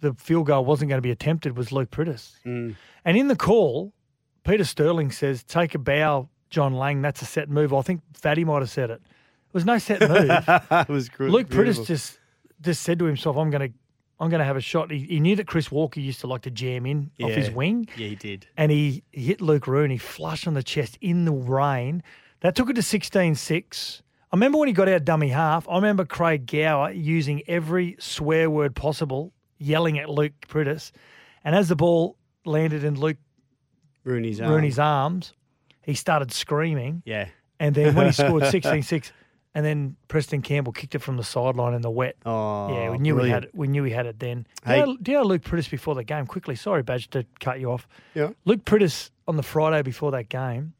the field goal wasn't going to be attempted was Luke Priddis. Mm. And in the call, Peter Sterling says, take a bow, John Lang. That's a set move. I think Fatty might have said it. It was no set move. [laughs] it was good. Luke. Priddis just just said to himself, I'm going to I'm going to have a shot. He, he knew that Chris Walker used to like to jam in off his wing. Yeah, he did. And he hit Luke Rooney flush on the chest in the rain. That took it to 16 6. I remember when he got out dummy half, I remember Craig Gower using every swear word possible, yelling at Luke Priddis. And as the ball landed in Luke Rooney's arm. Rooney's arms, he started screaming. Yeah. And then when he scored [laughs] 16 6, and then Preston Campbell kicked it from the sideline in the wet. Oh, yeah, we knew we had it. We knew we had it then. Do, Hey- you know, do you know Luke Priddis before the game? Quickly, sorry, Badge, to cut you off. Yeah. Luke Priddis on the Friday before that game,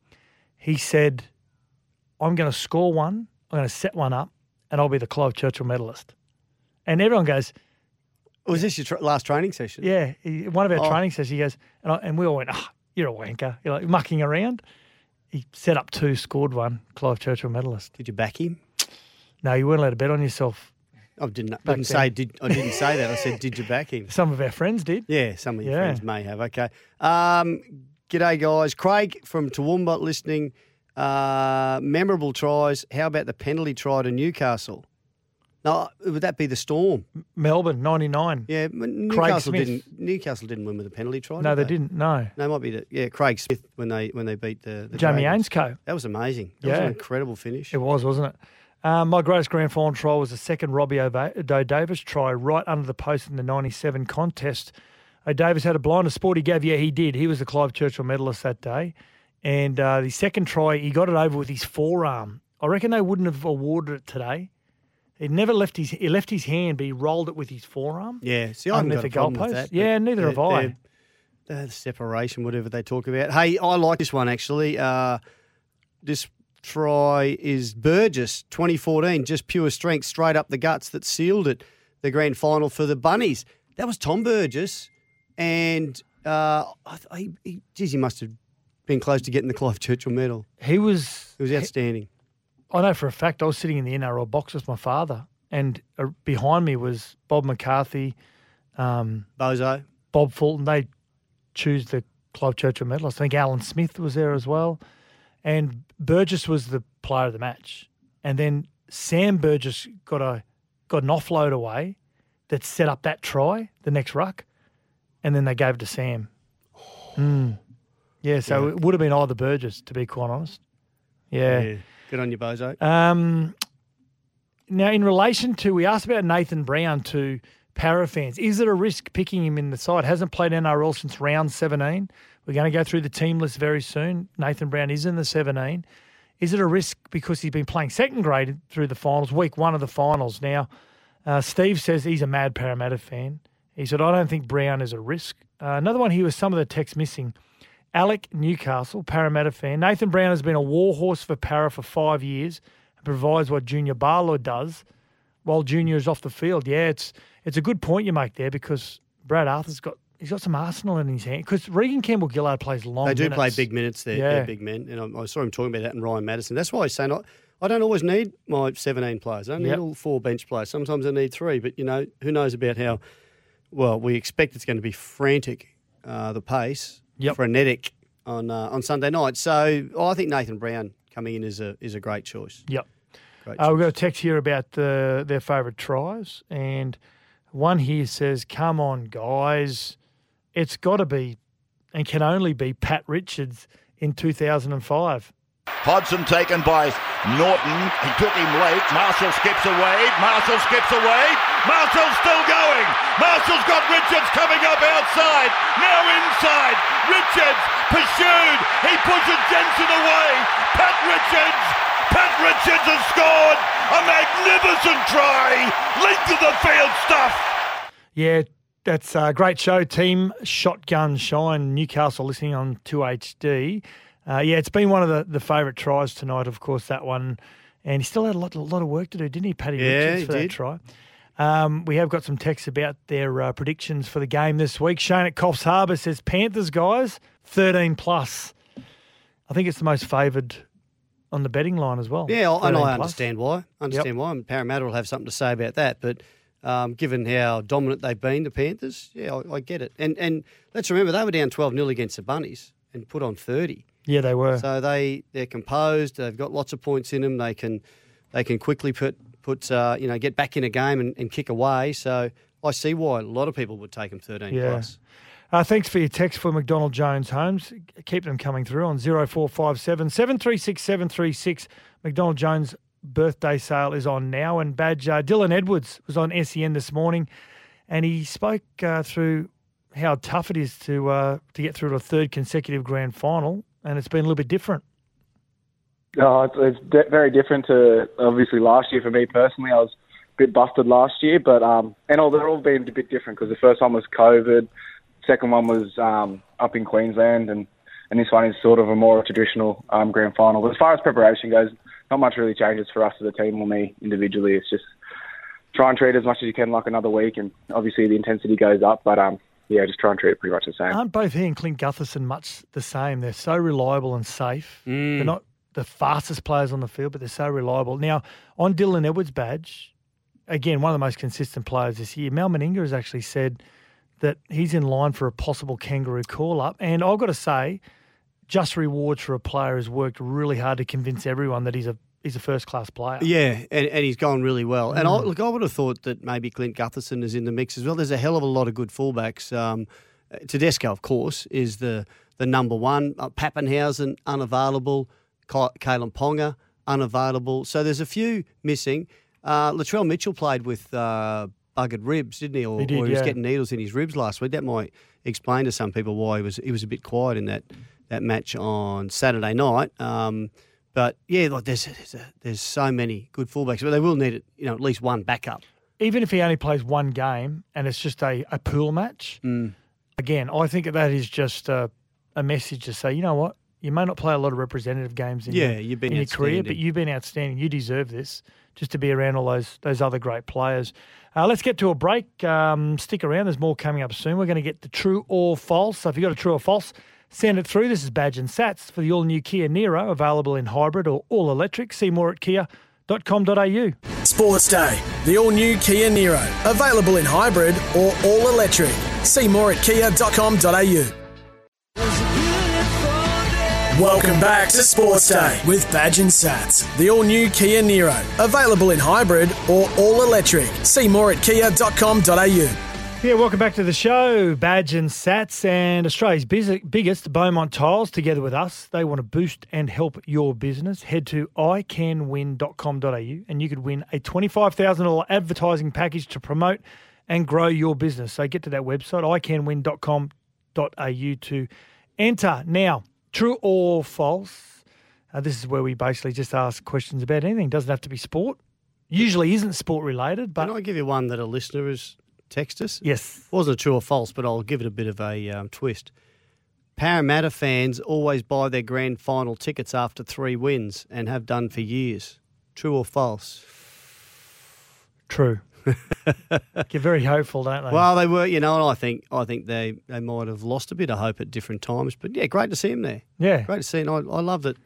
he said, "I'm going to score one. I'm going to set one up, and I'll be the Clive Churchill medalist." And everyone goes, Was this your tr last training session? "Yeah." He, one of our Oh. training sessions, he goes, and, I, and we all went, "Ah, you're a wanker." You're like mucking around. He set up two, scored one. Clive Churchill medalist. Did you back him? No, you weren't allowed to bet on yourself. I didn't, Back didn't say did I didn't say that. I said did you back him? Some of our friends did. Yeah, some of your Yeah. friends may have. Okay. Um, g'day guys. Craig from Toowoomba listening. Uh, memorable tries. How about the penalty try to Newcastle? No, would that be the Storm? Melbourne, 99. Yeah, Craig Newcastle didn't. Newcastle didn't win with a penalty try. No, did they didn't. No. No, it might be the yeah Craig Smith when they when they beat the, the Jamie Dragons. Ainscough. That was amazing. That was Yeah. an incredible finish. It was, wasn't it? Um, my greatest grand final try was the second Robbie O'Da- O'Davis try right under the post in the 97 contest. O'Davis had a blinder sport he gave. Yeah, he did. He was the Clive Churchill medalist that day. And uh, the second try, he got it over with his forearm. I reckon they wouldn't have awarded it today. He never left his he left his hand, but he rolled it with his forearm. Yeah, see, I haven't got a problem with goalpost. that. Yeah, neither they're- have I. they're- uh, separation, whatever they talk about. Hey, I like this one actually. Uh, this try is Burgess, 2014, just pure strength, straight up the guts that sealed it, the grand final for the Bunnies. That was Tom Burgess, and uh, I, he, he, geez, he must have been close to getting the Clive Churchill medal. He was. It was outstanding. I know for a fact I was sitting in the NRL box with my father, and uh, behind me was Bob McCarthy, um, Bozo, Bob Fulton. They choose the Clive Churchill medalist. I think Alan Smith was there as well, and Burgess was the player of the match. And then Sam Burgess got a got an offload away that set up that try, the next ruck, and then they gave it to Sam. Mm. Yeah, so Yeah. it would have been either Burgess, to be quite honest. yeah. Good on you, Bozo. Um, now, in relation to, we asked about Nathan Brown to para fans. Is it a risk picking him in the side? Hasn't played NRL since round 17. We're going to go through the team list very soon. Nathan Brown is in the 17. Is it a risk because he's been playing second grade through the finals, week one of the finals? Now, uh, Steve says he's a mad Parramatta fan. He said, I don't think Brown is a risk. Uh, another one here was some of the text missing. Alec Newcastle, Parramatta fan. Nathan Brown has been a warhorse for Parra for five years and provides what Junior Paulo does while Junior is off the field. Yeah, it's it's a good point you make there because Brad Arthur's got he's got some arsenal in his hand because Reagan Campbell-Gillard plays long. They do minutes. play big minutes. They're, Yeah. they're big men, and I, I saw him talking about that in Ryan Madison. That's why he's saying I, I don't always need my 17 players. I don't need Yep. all four bench players. Sometimes I need three, but you know who knows about how well we expect it's going to be frantic, uh, the pace, frenetic on uh, on Sunday night. So I think Nathan Brown coming in is a is a great choice. Yep. Great Uh, we've got a text here about the, their favourite tries, and one here says, "Come on, guys, it's got to be, and can only be Pat Richards in 2005." Hodgson taken by Norton. He took him late. Marshall skips away. Marshall skips away. Marshall's still going. Marshall's got Richards coming up outside. Now inside. Richards pursued. He pushes Jensen away. Pat Richards. Pat Richards has scored a magnificent try. Length of the field stuff. Yeah, that's a great show, team. Shotgun Shine, Newcastle listening on 2HD. Uh, yeah, it's been one of the, the favourite tries tonight, of course, that one. And he still had a lot, a lot of work to do, didn't he, Paddy Yeah, Richards, he for did. that try? Um, we have got some texts about their uh, predictions for the game this week. Shane at Coffs Harbour says Panthers, guys, 13 plus. I think it's the most favoured on the betting line as well. Yeah, I- and I plus. understand why. I understand why. And Parramatta will have something to say about that. But um, given how dominant they've been, the Panthers, yeah, I, I get it. And and let's remember they were down twelve 0 against the Bunnies and put on thirty. Yeah, they were. So they they're composed. They've got lots of points in them. They can they can quickly put put uh, you know get back in a game and, and kick away. So I see why a lot of people would take them thirteen Yeah. plus. Uh, thanks for your text for McDonald Jones Homes. Keep them coming through on 0457 736 736. McDonald Jones birthday sale is on now. And badge uh, Dylan Edwards was on SEN this morning and he spoke uh, through how tough it is to uh, to get through to a third consecutive grand final. And it's been a little bit different. Oh, it's, it's de- very different to obviously last year for me personally. I was a bit busted last year, but um, and all they're all been a bit different because the first one was COVID, second one was um, up in Queensland, and and this one is sort of a more traditional um, grand final. But as far as preparation goes, not much really changes for us as a team or me individually. It's just try and treat as much as you can like another week, and obviously the intensity goes up, but um, yeah, just try and treat it pretty much the same. Aren't both he and Clint Gutherson much the same? They're so reliable and safe. They're not the fastest players on the field, but they're so reliable. Now, on Dylan Edwards' badge, again, one of the most consistent players this year, Mal Meninga has actually said that he's in line for a possible kangaroo call up. And I've got to say, just rewards for a player who's worked really hard to convince everyone that he's a he's a first class player. Yeah, and, and he's gone really well. And I, Mm. look, I would have thought that maybe Clint Gutherson is in the mix as well. There's a hell of a lot of good fullbacks. Um, Tedesco, of course, is the the number one. Uh, Papenhuyzen unavailable. Ka- Kalyn Ponga unavailable. So there's a few missing. Uh, Latrell Mitchell played with uh, buggered ribs, didn't he? Or He did, or he was yeah. getting needles in his ribs last week. That might explain to some people why he was he was a bit quiet in that that match on Saturday night. Um, but yeah, like there's there's, a, there's so many good fullbacks, but they will need you know at least one backup. Even if he only plays one game and it's just a, a pool match, again, I think that is just a, a message to say, you know what, you may not play a lot of representative games in, Yeah, your, you've been in your career, but you've been outstanding. You deserve this just to be around all those those other great players. Uh, let's get to a break. Um, stick around. There's more coming up soon. We're going to get the true or false. So if you've got a true or false, send it through. This is Badge and Sats for the all new Kia Niro, available in hybrid or all electric. See more at kia.com.au. Sports Day, the all new Kia Niro, available in hybrid or all electric. See more at kia.com.au. Welcome back to Sports Day with Badge and Sats, the all new Kia Niro, available in hybrid or all electric. See more at kia.com.au. Yeah, welcome back to the show. Badge and Sats and Australia's bus- biggest Beaumont Tiles together with us. They want to boost and help your business. Head to icanwin.com.au and you could win a $25,000 advertising package to promote and grow your business. So get to that website, icanwin.com.au to enter. Now, true or false? Uh, this is where we basically just ask questions about anything. Doesn't have to be sport. Usually isn't sport related, but Can I give you one that a listener has texted us? Yes. Wasn't true or false, but I'll give it a bit of a um, twist. Parramatta fans always buy their grand final tickets after three wins and have done for years. True or false? True. [laughs] Get very hopeful, don't they? Well, they were, you know, and I think I think they, they might have lost a bit of hope at different times. But yeah, great to see them there. Yeah. great to see. And I, I love that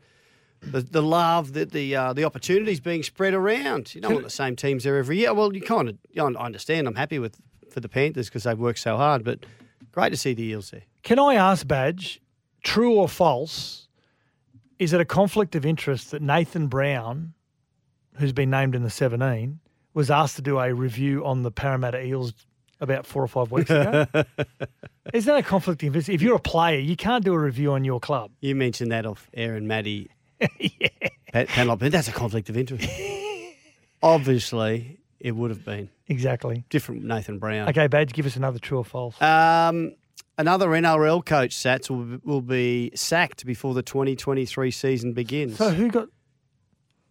the the love that the uh, the opportunities being spread around. You don't want the same teams there every year. Well, you kind of you know, I understand. I'm happy with for the Panthers because they've worked so hard. But great to see the Eels there. Can I ask, Badge, true or false? Is it a conflict of interest that Nathan Brown, who's been named in the 17, was asked to do a review on the Parramatta Eels about four or five weeks ago? [laughs] Is that a conflict of interest? If you're a player, you can't do a review on your club. You mentioned that off Aaron Maddie Pat, Penelope, that's a conflict of interest. Obviously, it would have been Exactly. different. Nathan Brown. Okay, Badge, give us another true or false. Um, another NRL coach, Sats, will, be- will be sacked before the 2023 season begins. So who got?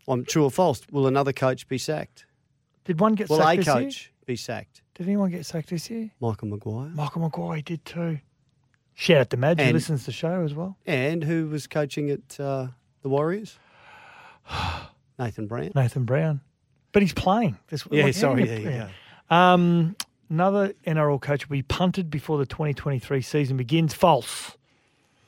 Um, true or false? Will another coach be sacked? Did one get Will sacked a this year? coach be sacked? Did anyone get sacked this year? Michael Maguire. Michael Maguire did too. Shout out to Madge who listens to the show as well. And who was coaching at uh, the Warriors? [sighs] Nathan Brown. Nathan Brown. But he's playing. This, Yeah, like, sorry, you- you yeah. Um, another NRL coach will be punted before the 2023 season begins. False.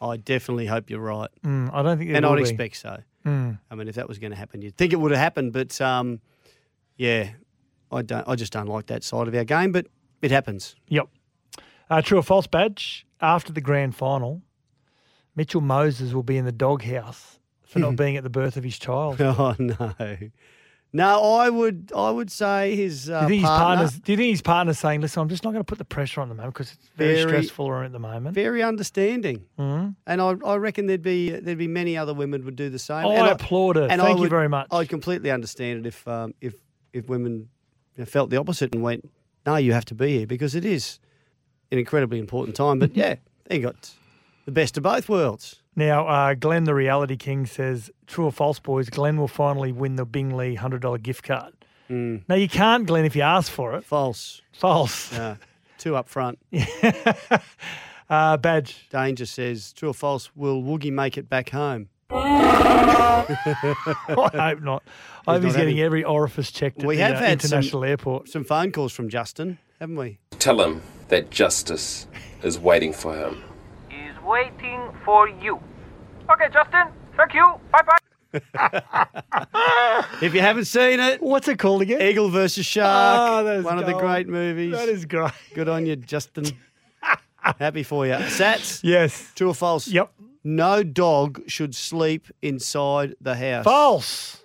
I definitely hope you're right. Mm, I don't think and I'd be. expect so. Mm. I mean, if that was going to happen, you'd think it would have happened. But um, yeah, I don't. I just don't like that side of our game. But it happens. Yep. Uh, true or false badge? After the grand final, Mitchell Moses will be in the doghouse for not [laughs] being at the birth of his child. Oh no, no. I would. I would say his do, uh, you think his partner's, do you think his partner's saying, listen, I'm just not going to put the pressure on the moment because it's very, Very- stressful at the moment? very understanding, Mhm. and I, I reckon there'd be there'd be many other women would do the same. Oh, and I applaud her. And Thank I you very much. I'd completely understand it if um, if if women felt the opposite and went, no, you have to be here because it is an incredibly important time. But [laughs] yeah, they got the best of both worlds. Now, uh, Glenn, the reality king, says, true or false, boys, Glenn will finally win the Bing Lee $100 gift card. Now, you can't, Glenn, if you ask for it. False. False. Yeah, two up front. [laughs] Uh, badge. Danger says, true or false, will Woogie make it back home? [laughs] I hope not. I hope He's he's getting having- every orifice checked at We the have uh, had international some, airport. some phone calls from Justin, haven't we? Tell him that justice is waiting for him. Is waiting for you. Okay, Justin. Thank you. Bye bye. [laughs] If you haven't seen it, what's it called again? Eagle versus ah, Shark. Oh, that is one of the great movies. That is great. Good on you, Justin. [laughs] Happy for you. Sats? Yes. True or false? Yep. No dog should sleep inside the house. False.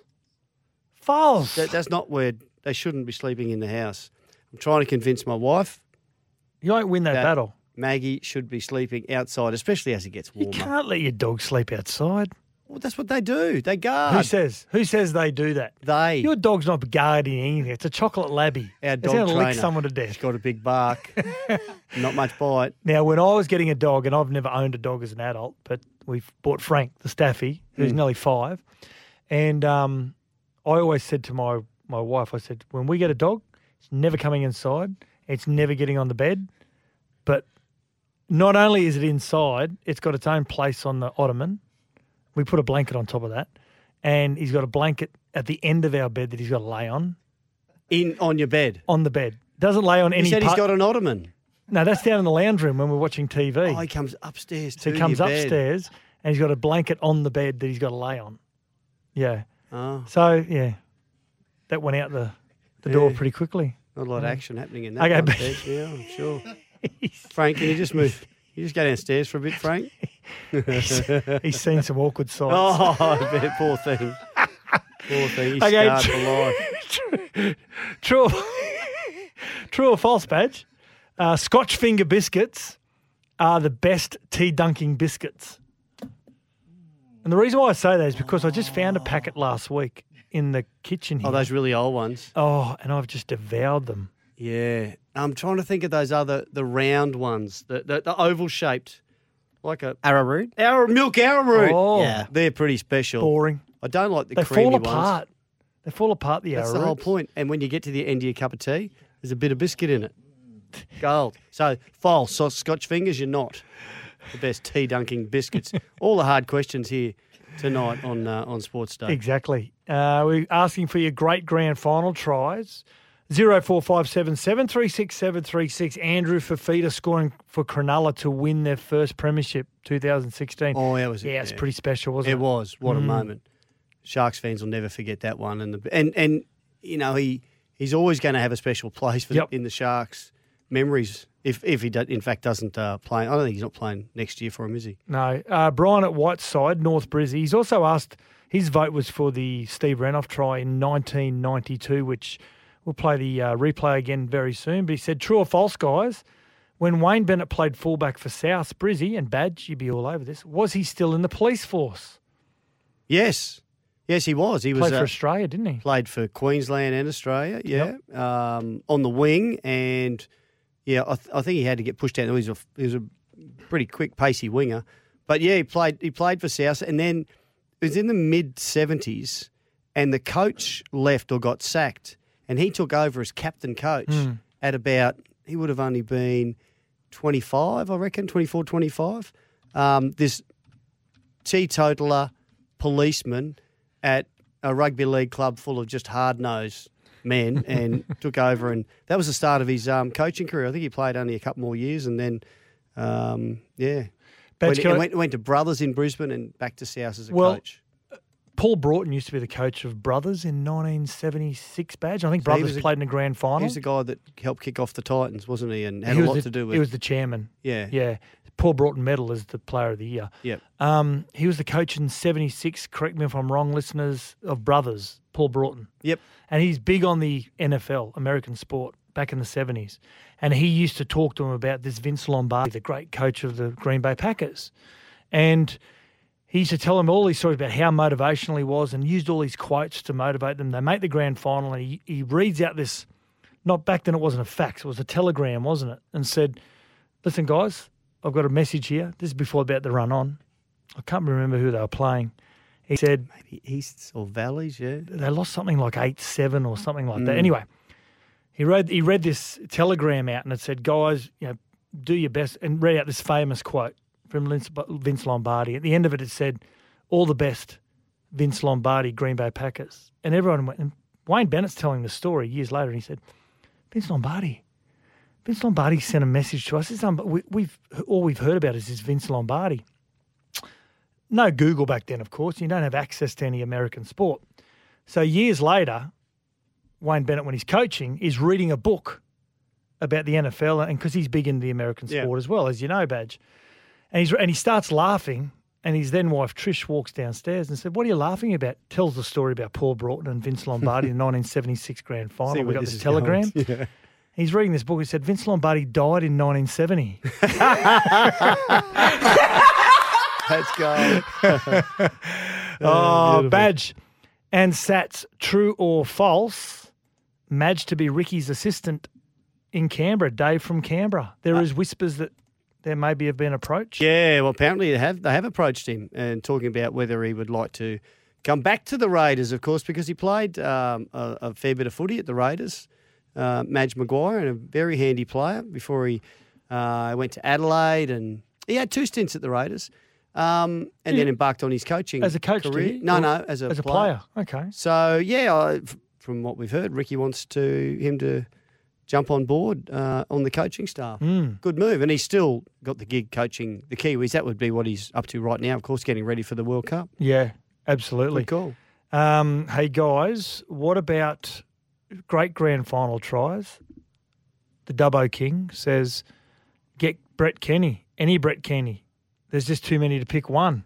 False. That, that's not where they shouldn't be sleeping in the house. I'm trying to convince my wife. You won't win that battle. Maggie should be sleeping outside, especially as it gets warmer. You can't let your dog sleep outside. Well, that's what they do. They guard. Who says? Who says they do that? They. Your dog's not guarding anything. It's a chocolate labby. Our it's dog going to lick trainer. someone to death. He's got a big bark. [laughs] not much bite. Now, when I was getting a dog, and I've never owned a dog as an adult, but we've bought Frank, the Staffy, who's Mm. nearly five. And um, I always said to my, my wife, I said, when we get a dog, it's never coming inside, it's never getting on the bed. But not only is it inside, it's got its own place on the ottoman. We put a blanket on top of that. And he's got a blanket at the end of our bed that he's got to lay on. In on your bed. On the bed. Doesn't lay on You any He said he's part- got an ottoman. no, that's down in the lounge room when we're watching TV. Oh, he comes upstairs So to he comes your bed. upstairs and he's got a blanket on the bed that he's got to lay on. Yeah. Oh. So yeah, that went out the the door pretty quickly. Not a lot of action happening in that Okay, but- bed. Yeah, I'm sure. [laughs] Frank, can you just move? You just go downstairs for a bit, Frank. he's, [laughs] he's seen some awkward sights. Oh, I bet, poor thing. Poor thing. He's Okay, scarred for life. [laughs] True, or, true or false, badge? Uh, Scotch finger biscuits are the best tea dunking biscuits. And the reason why I say that is because I just found a packet last week in the kitchen here. Oh, those really old ones. Oh, and I've just devoured them. Yeah. I'm trying to think of those other, the round ones, the, the, the oval shaped, like a. Arrowroot? Arrow, milk arrowroot. Oh. Yeah. They're pretty special. Boring. I don't like the They creamy fall ones. apart. They fall apart, the That's the whole point. And when you get to the end of your cup of tea, there's a bit of biscuit in it. Gold. So false. So Scotch fingers, you're not the best tea dunking biscuits. [laughs] All the hard questions here tonight on uh, on Sports Day. Exactly. Uh, we're asking for your great grand final tries. Zero four five seven seven three six seven three six. Andrew Fifita scoring for Cronulla to win their first premiership, 2016. Oh, that was yeah, it's pretty special, wasn't it? It was. What a Mm. moment. Sharks fans will never forget that one. And the, and and you know he he's always going to have a special place for Yep. in the Sharks memories. If if he do, in fact doesn't uh, play, I don't think he's not playing next year for him, is he? No. Uh, Brian at Whiteside, North Brizzy. He's also asked, his vote was for the Steve Renouf try in 1992, which we'll play the uh, replay again very soon. But he said, true or false, guys? When Wayne Bennett played fullback for South, Brizzy and Badge, you'd be all over this, was he still in the police force? Yes. Yes, he was. He was for uh, Australia, didn't he? Played for Queensland and Australia, yeah. Um, on the wing, and yeah, I, th- I think he had to get pushed out. He was a, he was a pretty quick, pacey winger. But yeah, he played he played for South, and then it was in the mid seventies, and the coach left or got sacked, and he took over as captain coach Mm. at about he would have only been twenty five, I reckon, 24, 25. Um, this teetotaler policeman at a rugby league club full of just hard nosed men [laughs] and took over. And that was the start of his um, coaching career. I think he played only a couple more years and then, um, yeah. Badge, Went, went, went to Brothers in Brisbane and back to South as a Well, coach. Paul Broughton used to be the coach of Brothers in 1976. Badge. I think So Brothers a- played in the grand final. He was the guy that helped kick off the Titans, wasn't he? And had he a lot the, to do with He was the chairman. Yeah. yeah. Paul Broughton medal is the Player of the Year. Yep. Um, he was the coach in '76. Correct me if I'm wrong, listeners of Brothers. Paul Broughton. Yep. And he's big on the NFL, American sport, back in the '70s. And he used to talk to him about this Vince Lombardi, the great coach of the Green Bay Packers, and he used to tell them all these stories about how motivational he was and used all these quotes to motivate them. They make the grand final and he, he reads out this, not back then it wasn't a fax, it was a telegram, wasn't it? And said, listen, guys, I've got a message here. This is before about the run on. I can't remember who they were playing. He said, Maybe Easts or Valleys, yeah. they lost something like 8 7 or something like that. Mm. Anyway, he read, he read this telegram out and it said, guys, you know, do your best, and read out this famous quote from Vince Lombardi. At the end of it, it said, all the best, Vince Lombardi, Green Bay Packers. And everyone went, and Wayne Bennett's telling the story years later, and he said, Vince Lombardi. Vince Lombardi sent a message to us. It's un- um, we, we've all we've heard about is this Vince Lombardi. No Google back then, of course. You don't have access to any American sport. So years later, Wayne Bennett, when he's coaching, is reading a book about the NFL, and because he's big into the American Yeah. sport as well, as you know, Badge. And he's and he starts laughing, and his then wife Trish walks downstairs and said, "What are you laughing about?" Tells the story about Paul Broughton and Vince Lombardi in [laughs] the 1976 Grand See Final. We got this this is going. telegram. Yeah. He's reading this book. He said Vince Lombardi died in 1970. Let's go. oh, beautiful. Badge and Sats, true or false? Madge to be Ricky's assistant in Canberra, Dave from Canberra. There uh, is whispers that there maybe have been approached. Yeah, well, apparently they have they have approached him and talking about whether he would like to come back to the Raiders, of course, because he played um, a, a fair bit of footy at the Raiders. Uh, Madge Maguire and a very handy player before he uh, went to Adelaide, and he had two stints at the Raiders, um, and then embarked on his coaching As a coach, career. No, no, as a as a player. player. Okay. So yeah, I, from what we've heard, Ricky wants to him to jump on board uh, on the coaching staff. Mm. Good move, and he's still got the gig coaching the Kiwis. That would be what he's up to right now. Of course, getting ready for the World Cup. Yeah, absolutely. Good call. Um, hey guys, what about great grand final tries? The Dubbo King says, get Brett Kenny, any Brett Kenny. There's just too many to pick one.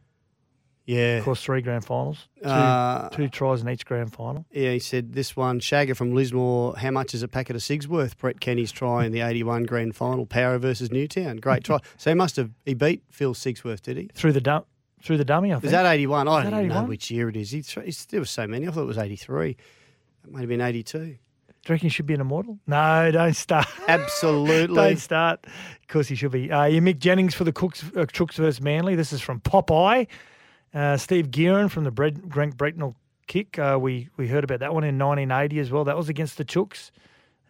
Yeah. Of course, three grand finals, two, Uh, two tries in each grand final. Yeah, he said this one, Shagger from Lismore, how much is a packet of cigs worth? Brett Kenny's try in the 81 grand final, Parra versus Newtown. Great try. [laughs] So he must have, he beat Phil Sigsworth, did he? Through the dum- through the dummy, I think. Was that 81? I Is don't that even know 81? which year it is. He, th- there were so many. I thought it was 83. It might have been 82. Do you reckon he should be an immortal? No, don't start. [laughs] Absolutely. don't start. Of course he should be. Uh, you Mick Jennings for the Cooks, uh, Chooks versus Manly. This is from Popeye. Uh, Steve Gearin from the Brent, Grant Brentnall kick. Uh, we, we heard about that one in 1980 as well. That was against the Chooks.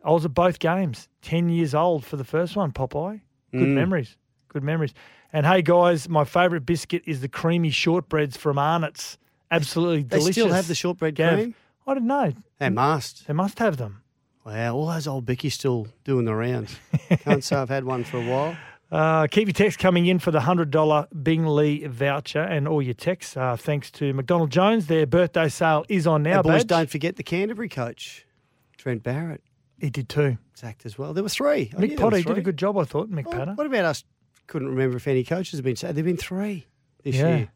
I was at both games. 10 years old for the first one, Popeye. Good Mm. memories. Good memories. And hey, guys, my favourite biscuit is the creamy shortbreads from Arnott's. Absolutely They delicious. They still have the shortbread Gav, cream? I didn't know. They must. They must have them. Wow, all those old Bickies still doing the rounds. [laughs] Can't say I've had one for a while. Uh, keep your text coming in for the $100 Bing Lee voucher and all your texts. Uh, thanks to McDonald Jones. Their birthday sale is on now, and boys, Badge. don't forget the Canterbury coach, Trent Barrett. He did too. Sacked as well. There were three. I Mick Potter did a good job, I thought, Mick Potter. What about us? Couldn't remember if any coaches have been sacked. There've been three this Yeah. year.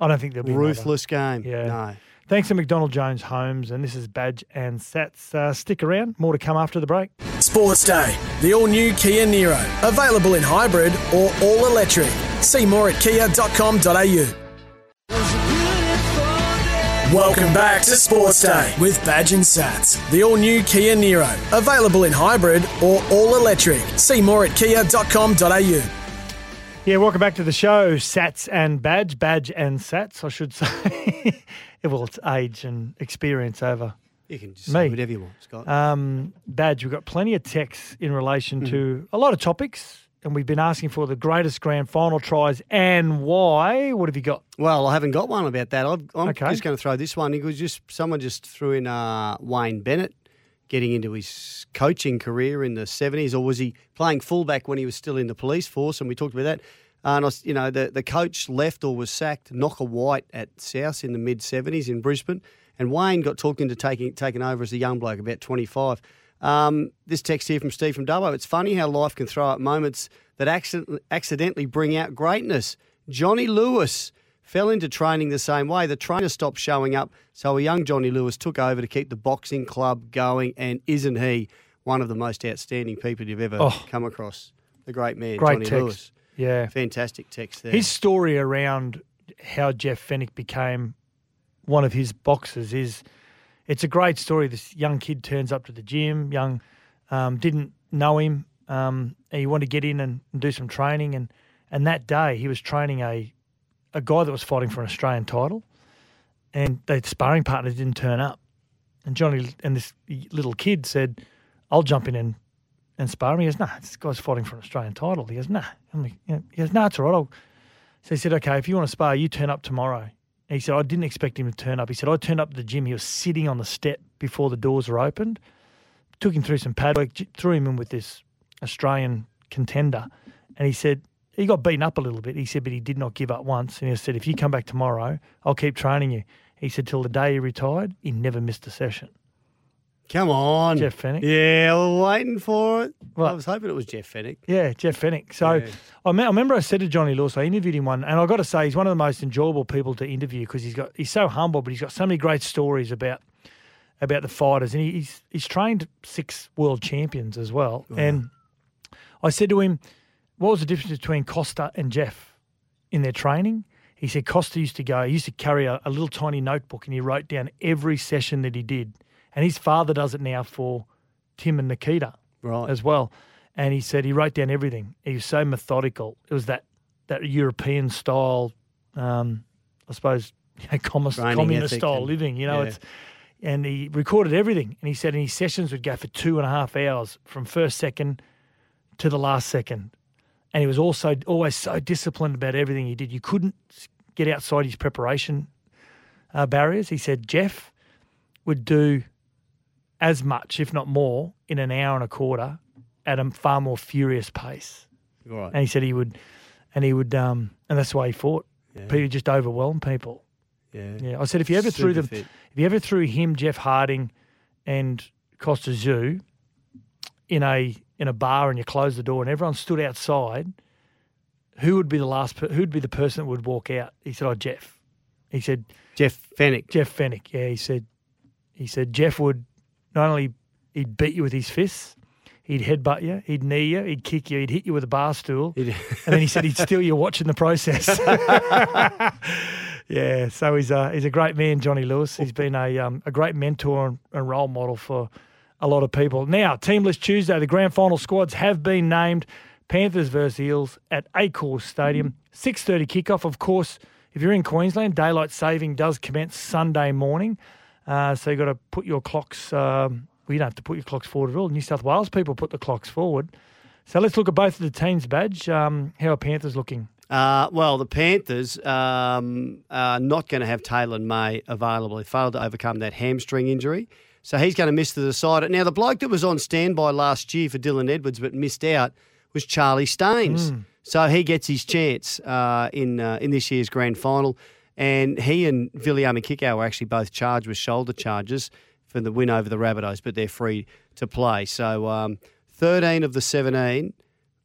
I don't think there'll be another. Ruthless game. Yeah. No. Thanks to McDonald Jones Homes, and this is Badge and Sats. Uh, stick around. More to come after the break. Sports Day, the all new Kia Niro. Available in hybrid or all electric. See more at kia.com.au. Welcome back to Sports Day with Badge and Sats. The all new Kia Niro. Available in hybrid or all electric. See more at kia.com.au. Yeah, welcome back to the show. Sats and Badge, Badge and Sats, I should [laughs] say. well, it's age and experience over. You can just me. say whatever you want, Scott. Um, Badge, we've got plenty of texts in relation Mm. to a lot of topics, and we've been asking for the greatest grand final tries and why. What have you got? Well, I haven't got one about that. I've, I'm Okay. just going to throw this one. It was just someone just threw in uh, Wayne Bennett getting into his coaching career in the 70s, or was he playing fullback when he was still in the police force? And we talked about that. And I you know, the, the coach left or was sacked, Knocker White at South in the mid 70s in Brisbane. And Wayne got talked into taking taking over as a young bloke, about 25. Um, this text here from Steve from Dubbo. It's funny how life can throw up moments that accident, accidentally bring out greatness. Johnny Lewis fell into training the same way. The trainer stopped showing up, so a young Johnny Lewis took over to keep the boxing club going. And isn't he one of the most outstanding people you've ever Oh. come across? The great man, Great Johnny text. Lewis. Yeah. Fantastic text there. His story around how Jeff Fenech became one of his boxers is it's a great story. This young kid turns up to the gym, young, um, didn't know him. Um, and he wanted to get in and, and do some training, and and that day he was training a a guy that was fighting for an Australian title, and the sparring partner didn't turn up, and Johnny and this little kid said, "I'll jump in and and spar him." He goes, "Nah, this guy's fighting for an Australian title." He goes, "Nah." I'm like. He goes, "Nah, it's all right." I'll, so he said, "Okay, if you want to spar, you turn up tomorrow." And he said, "I didn't expect him to turn up." He said, "I turned up the gym. He was sitting on the step before the doors were opened. Took him through some pad work, threw him in with this Australian contender, and he said." He got beaten up a little bit. He said, but he did not give up once. And he said, if you come back tomorrow, I'll keep training you. He said, till the day he retired, he never missed a session. Come on. Jeff Fenech. Yeah, we're waiting for it. I was hoping it was Jeff Fenech. Yeah, Jeff Fenech. So Yeah. I, me- I remember I said to Johnny Lewis, I interviewed him one, and I got to say he's one of the most enjoyable people to interview because he's got he's so humble, but he's got so many great stories about about the fighters, and he, he's he's trained six world champions as well. Oh, and I said to him, "What was the difference between Costa and Jeff in their training?" He said Costa used to go, he used to carry a, a little tiny notebook, and he wrote down every session that he did. And his father does it now for Tim and Nikita right. as well. And he said he wrote down everything. He was so methodical. It was that that European style, um, I suppose, [laughs] you know, communist, communist style and- living. You know, yeah. it's and he recorded everything. And he said, and his sessions would go for two and a half hours from first second to the last second. And he was also always so disciplined about everything he did. You couldn't get outside his preparation uh, barriers. He said Jeff would do as much, if not more, in an hour and a quarter at a far more furious pace. Right. And he said he would, and he would, um, and that's why he fought. People just overwhelm people. Yeah. Yeah. I said if you ever threw Super them, fit. if you ever threw him, Jeff Harding, and Kostya Tszyu in a in a bar and you close the door and everyone stood outside, who would be the last? Per- who would be the person that would walk out? He said, "Oh, Jeff." He said, Jeff Fenech. Jeff Fenech. Yeah, he said. He said Jeff would not only he'd beat you with his fists, he'd headbutt you, he'd knee you, he'd kick you, he'd hit you with a bar stool, [laughs] and then he said he'd steal your watch in the process. [laughs] yeah, so he's a he's a great man, Johnny Lewis. He's been a um, a great mentor and, and role model for a lot of people. Now, Teamless Tuesday, the grand final squads have been named. Panthers versus Eels at Accor Stadium, six thirty kickoff. Of course, if you're in Queensland, daylight saving does commence Sunday morning, uh, so you've got to put your clocks. Um, well, you don't have to put your clocks forward at all. New South Wales people put the clocks forward. So let's look at both of the teams' badge. Um, how are Panthers looking? Uh, well, the Panthers um, are not going to have Taylan May available. He failed to overcome that hamstring injury. So he's going to miss the decider. Now, the bloke that was on standby last year for Dylan Edwards but missed out was Charlie Staines. Mm. So he gets his chance uh, in uh, in this year's grand final. And he and Viliami Kikau were actually both charged with shoulder charges for the win over the Rabbitohs, but they're free to play. So um, 13 of the 17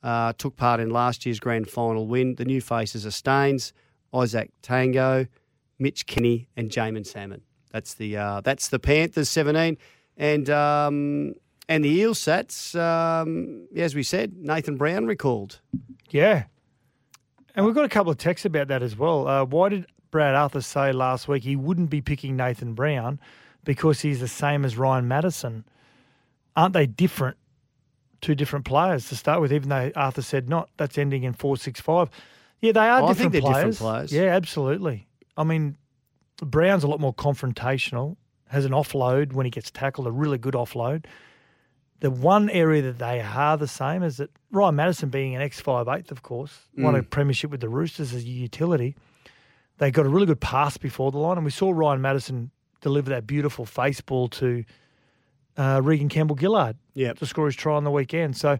uh, took part in last year's grand final win. The new faces are Staines, Izack Tago, Mitch Kenny, and Jaeman Salmon. That's the uh, that's the Panthers 17, and um, and the Eel Sats. Um, as we said, Nathan Brown recalled. Yeah. And we've got a couple of texts about that as well. Uh, why did Brad Arthur say last week he wouldn't be picking Nathan Brown because he's the same as Ryan Matterson. Aren't they different? Two different players to start with, even though Arthur said not. That's ending in four six five. Yeah, they are Oh, I think they're players. different players. Yeah, absolutely. I mean, Brown's a lot more confrontational. Has an offload when he gets tackled, a really good offload. The one area that they are the same is that Ryan Matterson, being an ex five eighth, of course, won a Mm. premiership with the Roosters as a utility. They got a really good pass before the line, and we saw Ryan Matterson deliver that beautiful face ball to uh, Reagan Campbell-Gillard Yep. to score his try on the weekend. So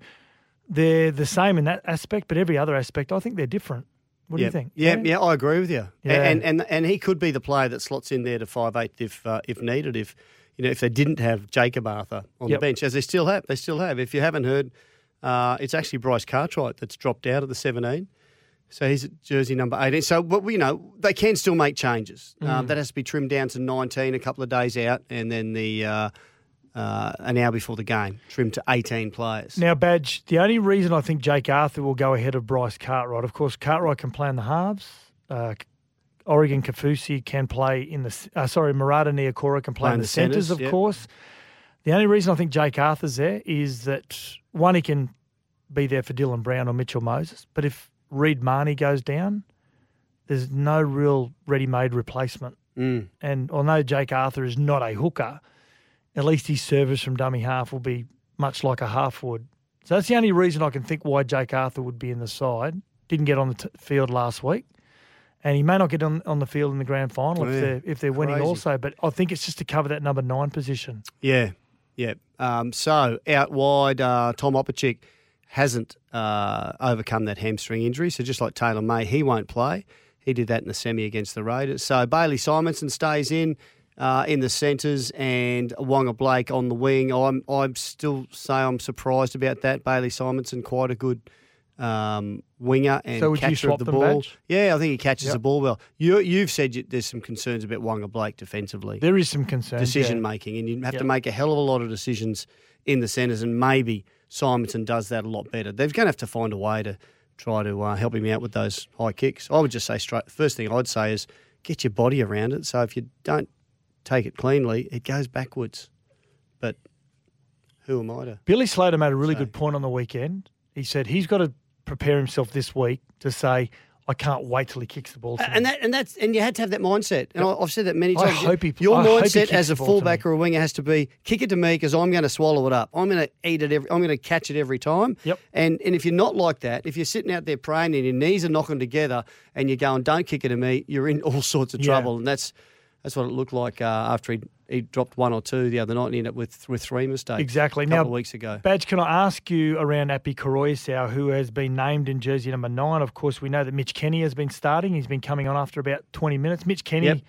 they're the same in that aspect, but every other aspect, I think they're different. What do yeah. you think? Yeah, yeah, I agree with you. Yeah. And, and and he could be the player that slots in there to five eight if uh, if needed. If you know if they didn't have Jakob Arthur on Yep. the bench, as they still have, they still have. If you haven't heard, uh, it's actually Bryce Cartwright that's dropped out of the seventeen. So he's at jersey number 18. So, but you know, they can still make changes. Um, Mm. that has to be trimmed down to 19 a couple of days out, and then the uh, uh, an hour before the game, trimmed to 18 players. Now, Badge, the only reason I think Jake Arthur will go ahead of Bryce Cartwright, of course, Cartwright can play in the halves. Uh, Oregon Kaufusi can play in the, uh, sorry, Marata Niukore can play in the, centres, of yep. course. The only reason I think Jake Arthur's there is that, one, he can be there for Dylan Brown or Mitchell Moses. But if Reed Mahoney goes down, there's no real ready made replacement. Mm. And although Jake Arthur is not a hooker, at least his service from dummy half will be much like a half would. So that's the only reason I can think why Jake Arthur would be in the side. Didn't get on the t- field last week, and he may not get on, on the field in the grand final Oh, if they're if they're winning also. But I think it's just to cover that number nine position. Yeah, yeah. Um, so out wide, uh, Tom Opacic hasn't uh, overcome that hamstring injury. So just like Taylan May, he won't play. He did that in the semi against the Raiders. So Bailey Simonsson stays in uh, in the centres and Waqa Blake on the wing. I'm I'm still say I'm surprised about that. Bailey Simonsson, quite a good um, winger and So would you catcher swap of the ball. Badge? Yeah, I think he catches Yep. the ball well. You, you've said you, there's some concerns about Waqa Blake defensively There is some concern. decision yeah. making, and you have Yep. to make a hell of a lot of decisions in the centres, and maybe Simonsson does that a lot better. They're going to have to find a way to try to uh, help him out with those high kicks. I would just say straight. First thing I'd say is get your body around it. So if you don't take it cleanly, it goes backwards. But who am I to? Billy Slater made a really good point on the weekend. He said he's got to prepare himself this week to say, "I can't wait till he kicks the ball." To me." And that and that's and you had to have that mindset. And I I've said that many I times. hope he- Your I he mindset as a fullback or a winger has to be kick it to me because I'm going to swallow it up. I'm going to eat it. Every, I'm going to catch it every time. Yep. And and if you're not like that, if you're sitting out there praying and your knees are knocking together and you're going, "Don't kick it to me," you're in all sorts of Yeah. trouble. And that's that's what it looked like uh, after he he dropped one or two the other night and he ended up with with three mistakes. Exactly. A couple now, of weeks ago. Badge, can I ask you around Api Koroisau, who has been named in jersey number nine? Of course, we know that Mitch Kenny has been starting. He's been coming on after about 20 minutes. Mitch Kenny Yep.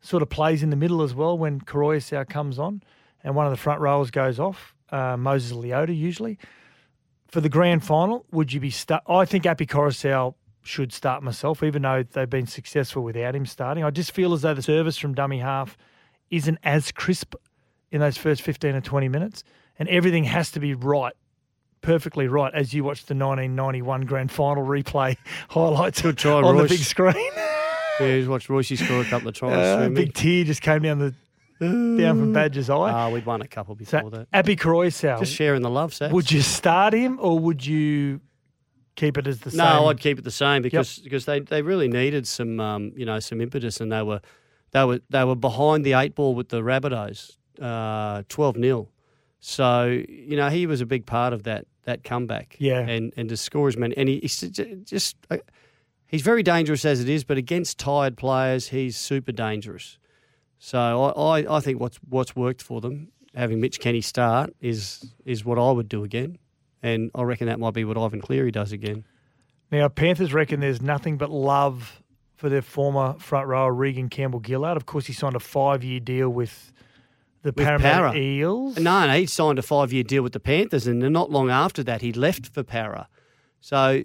sort of plays in the middle as well when Koroisau comes on, and one of the front rows goes off, uh, Moses Leota usually. For the grand final, would you be start? I think Api Koroisau should start myself, even though they've been successful without him starting. I just feel as though the service from dummy half isn't as crisp in those first 15 or 20 minutes, and everything has to be right, perfectly right, as you watch the 1991 grand final replay [laughs] highlights Good try, on Royce. the big screen. [laughs] Yeah, he's watched Royce score a couple of tries. Uh, me. big tear just came down the down from Badger's eye. Ah, we'd won a couple before so, that. Api Koroisau, Just sharing the love, would you start him or would you keep it as the No, same? No, I'd keep it the same because because they, they really needed some um, you know some impetus and they were they were they were behind the eight ball with the Rabbitohs, uh, twelve 0 So you know he was a big part of that that comeback. Yeah. and and to score as many and he, he's just uh, he's very dangerous as it is, but against tired players he's super dangerous. So I, I, I think what's what's worked for them having Mitch Kenny start is is what I would do again, and I reckon that might be what Ivan Cleary does again. Now, Panthers reckon there's nothing but love for their former front rower, Reagan Campbell-Gillard. Of course, he signed a five year deal with the With Parramatta Parra. Eels. No, no, he signed a five year deal with the Panthers, and not long after that, he left for Parra. So,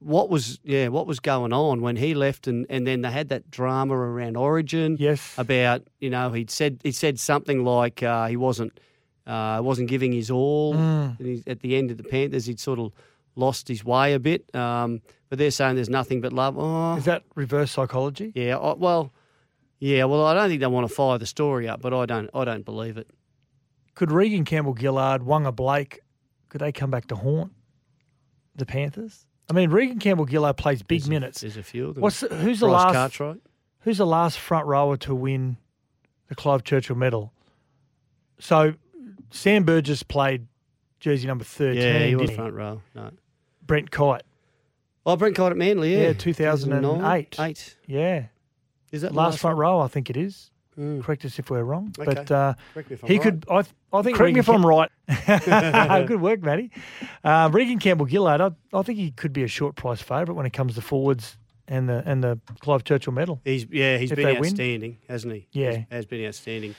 what was yeah, what was going on when he left, and, and then they had that drama around Origin. Yes, about you know he'd said he said something like uh, he wasn't uh, wasn't giving his all. Mm. At the end of the Panthers, he'd sort of lost his way a bit. Um, but they're saying there's nothing but love. Oh, Is that reverse psychology? yeah. I, well, yeah. Well, I don't think they want to fire the story up, but I don't. I don't believe it. Could Regan Campbell Gillard, Waqa Blake, could they come back to haunt the Panthers? I mean, Reagan Campbell-Gillard plays big minutes. There's a few of them. What's the, who's the Bryce last? Cartwright. Who's the last front rower to win the Clive Churchill Medal? So Sam Burgess played jersey number thirteen. Yeah, he was front row. No. Brent Kite. Oh, Brent Kite at Manly. Yeah, Yeah, two thousand and eight. 2009? Eight. Yeah. Is that last, last front row? I think it is. Mm. Correct us if we're wrong. Okay. But uh, Correct me if I'm he right. could. I, th- I think. Correct me Regan if I'm right. [laughs] Good work, Matty. Uh, Reagan Campbell-Gillard. I, I think he could be a short price favourite when it comes to forwards and the and the Clive Churchill Medal. He's yeah, he's If been they win. outstanding, hasn't he? Yeah. He's- has been outstanding.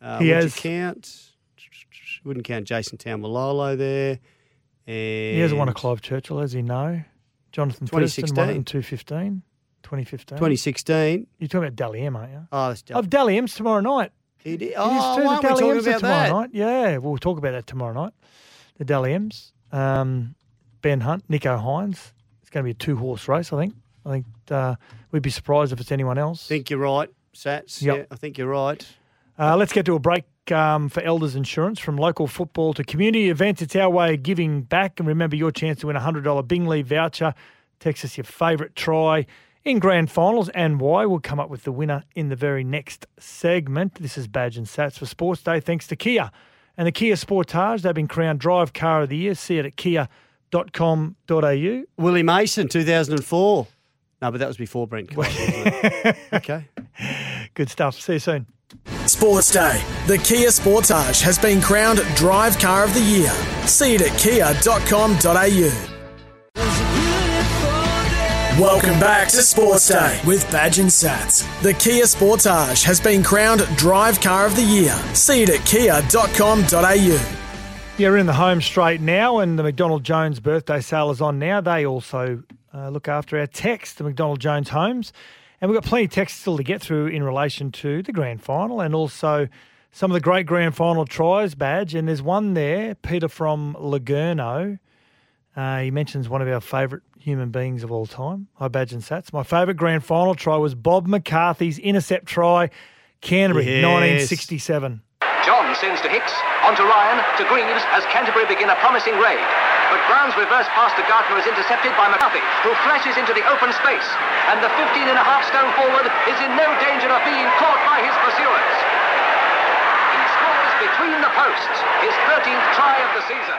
Uh, He has- you count? Wouldn't count Jason Taumalolo there. And He hasn't won a Clive Churchill, as he know. Jonathan Thurston won in 2016. 2015. 2015. 2016. You're talking about Dally M, aren't you? Oh, that's Of Dally M's tomorrow night. He did. Oh, why aren't we Dally talking M's about that? night. Yeah, we'll talk about that tomorrow night. The Dally M's. Um, ben Hunt, Nicho Hynes. It's going to be a two horse race, I think. I think uh, we'd be surprised if it's anyone else. I think you're right, Sats. Yep. Yeah, I think you're right. Uh, let's get to a break um, for Elders Insurance. From local football to community events, it's our way of giving back. And remember your chance to win a $100 Bing Lee voucher. Text us your favourite try in grand finals and why. We'll come up with the winner in the very next segment. This is Badge and Sats for Sports Day, thanks to Kia. And the Kia Sportage, they've been crowned Drive Car of the Year. See it at kia.com.au. Willie Mason, 2004. No, but that was before Brent [laughs] okay. Good stuff. See you soon. Sports Day. The Kia Sportage has been crowned Drive Car of the Year. See it at kia.com.au. Welcome back to Sports Day with Badge and Sats. The Kia Sportage has been crowned Drive Car of the Year. See it at kia.com.au. Yeah, we're in the home straight now, and the McDonald Jones birthday sale is on now. They also uh, look after our text, the McDonald Jones homes. And we've got plenty of text still to get through in relation to the grand final and also some of the great grand final tries badge. And there's one there, Peter from Lagerno. Uh, he mentions one of our favourite human beings of all time. Hi, Badge and Sats. My favourite grand final try was Bob McCarthy's intercept try, Canterbury, Yes. 1967. John sends to Hicks, on to Ryan, to Greaves as Canterbury begin a promising raid. But Brown's reverse pass to Gartner is intercepted by McCarthy, who flashes into the open space. And the 15 and a half stone forward is in no danger of being caught by his pursuers. He scores between the posts, his 13th try of the season.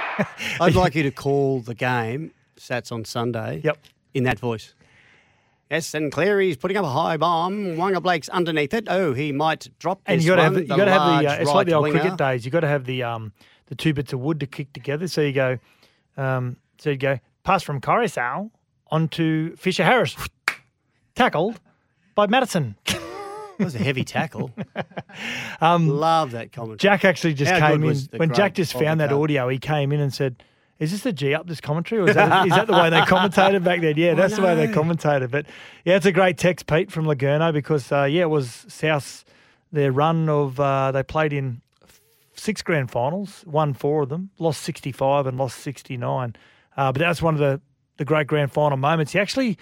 [laughs] I'd like you to call the game, Sats on Sunday. Yep. In that voice. Yes, and Cleary's putting up a high bomb. Waqa Blake's underneath it. Oh, he might drop this And you got to have one, the, you got to have the. Uh, large it's like the right old winger. cricket days. You've got to have the um the two bits of wood to kick together. So you go, um, so you go pass from Koroisau onto Fisher Harris, [laughs] tackled by Matterson. That was a heavy tackle. [laughs] Um, Love that commentary. Jack actually just How came in when Jack just found that audio. He came in and said. Is this the G up this commentary, or is that, is that the way they commentated back then? Yeah, [laughs] that's the way they commentated. But yeah, it's a great text, Pete from Lagerno, because uh, yeah, it was South's their run of uh, they played in six grand finals, won four of them, lost 65 and lost 69. Uh, but was one of the, the great grand final moments. He actually,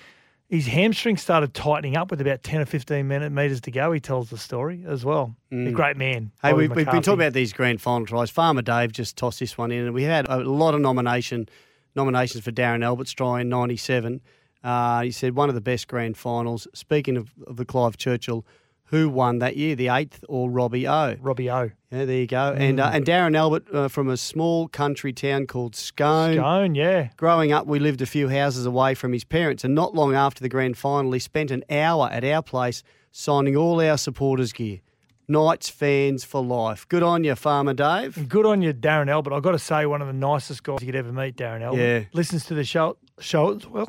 his hamstring started tightening up with about 10 or 15 minute meters to go. He tells the story as well. A Mm. great man. Hey, we've, we've been talking about these grand final tries. Farmer Dave just tossed this one in, and we had a lot of nomination nominations for Darren Albert's try in '97. Uh, he said one of the best grand finals. Speaking of, of the Clive Churchill, who won that year, the eighth or Robbie O? Robbie O. Yeah, there you go. And uh, Mm. and Darren Albert uh, from a small country town called Scone. Scone, yeah. Growing up, we lived a few houses away from his parents, and not long after the grand final, he spent an hour at our place signing all our supporters' gear. Knights fans for life. Good on you, Farmer Dave. Good on you, Darren Albert. I've got to say, one of the nicest guys you could ever meet, Darren Albert. Yeah. Listens to the show, show as well.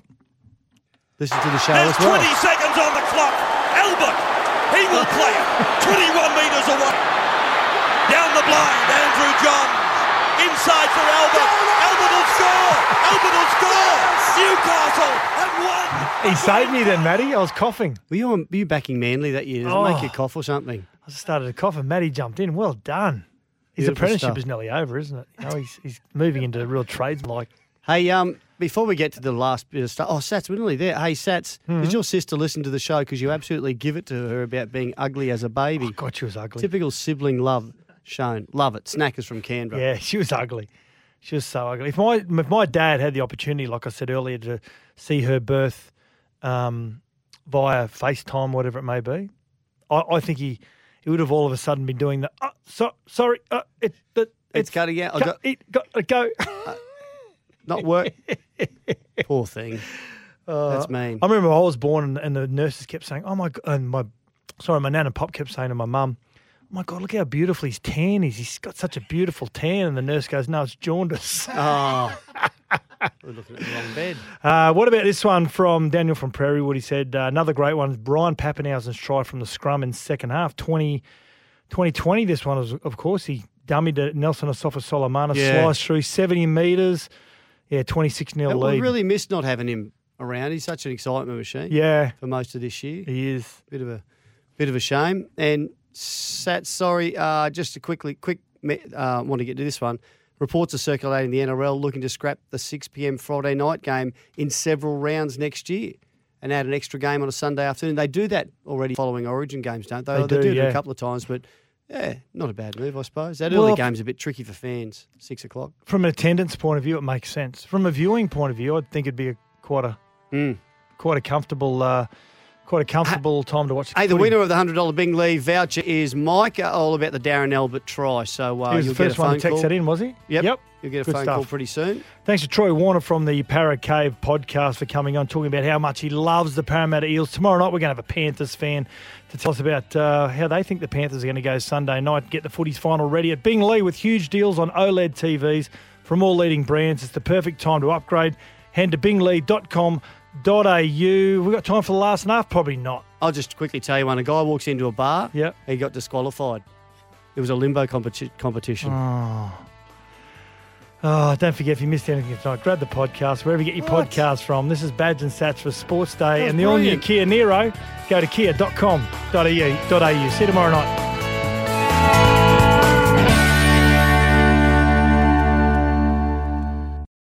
Listen to the show There's as well. 20 seconds on the clock. Albert, he will play it. 21 metres away. Down the blind, Andrew Johns. Inside for Albert. Albert will score. Albert will score. Newcastle have won. He saved me then, Matty. I was coughing. Were you, on, were you backing Manly that year? Does it Oh. make you cough or something? I just started to cough and Matty jumped in. Well done. His Beautiful apprenticeship stuff. is nearly over, isn't it? You know, he's, he's moving into real trades like. Hey, um, before we get to the last bit of stuff, oh, Sats, we're nearly there. Hey, Sats, Mhm. did your sister listen to the show because you absolutely give it to her about being ugly as a baby? Oh, God, she was ugly. Typical sibling love shown. Love it. Snackers from Canberra. Yeah, she was ugly. She was so ugly. If my if my dad had the opportunity, like I said earlier, to see her birth um, via FaceTime, whatever it may be, I, I think he he would have all of a sudden been doing the. Uh, so, sorry, uh, it, it, It's cutting out. I cut- got- it, got go. Not work. [laughs] Poor thing. Uh, That's mean. I remember I was born and, the nurses kept saying, "Oh my," g-" and my sorry, my nan and pop kept saying to my mum, "Oh my god, look how beautiful his tan is. He's got such a beautiful tan." And the nurse goes, "No, it's jaundice." Oh. [laughs] [laughs] We're looking at the wrong bed. Uh, what about this one from Daniel from Prairiewood? He said, uh, another great one, Brian Papenhuyzen's try from the scrum in second half, 20, 2020. This one was, of course, he dummied Nelson Asofa-Solomona, Yeah. sliced through 70 metres. Yeah, 26 0 lead. we really missed not having him around. He's such an excitement machine. Yeah. For most of this year. He is. Bit of a bit of a shame. And Sat, sorry, uh, just to quickly quick uh, want to get to this one. Reports are circulating the NRL looking to scrap the 6 p.m. Friday night game in several rounds next year and add an extra game on a Sunday afternoon. They do that already following Origin games, don't they? They they do, do it yeah. a couple of times, but yeah, not a bad move, I suppose. That Well, early game's a bit tricky for fans. Six o'clock. From an attendance point of view, it makes sense. From a viewing point of view, I'd think it'd be a quite a Hmm. quite a comfortable uh, quite a comfortable time to watch. Hey, the winner of the hundred dollar Bing Lee voucher is Mike. All about the Darren Albert try. So uh, He was you'll the first one to text call. that in, was he? Yep. Yep. You'll get a Good phone stuff. call pretty soon. Thanks to Troy Warner from the Parra Cave podcast for coming on, talking about how much he loves the Parramatta Eels. Tomorrow night, we're going to have a Panthers fan to tell us about uh, how they think the Panthers are going to go Sunday night, get the footy's final ready at Bing Lee with huge deals on OLED TVs from all leading brands. It's the perfect time to upgrade. Head to binglee.com.au. We've got time for the last and half? Probably not. I'll just quickly tell you when a guy walks into a bar, Yep. he got disqualified. It was a limbo competi- competition. Oh. Oh, don't forget if you missed anything tonight, grab the podcast wherever you get your What? podcast from. This is Badge and Sats for Sports Day and the all new. Kia Niro. Go to kia.com.au. See you tomorrow night.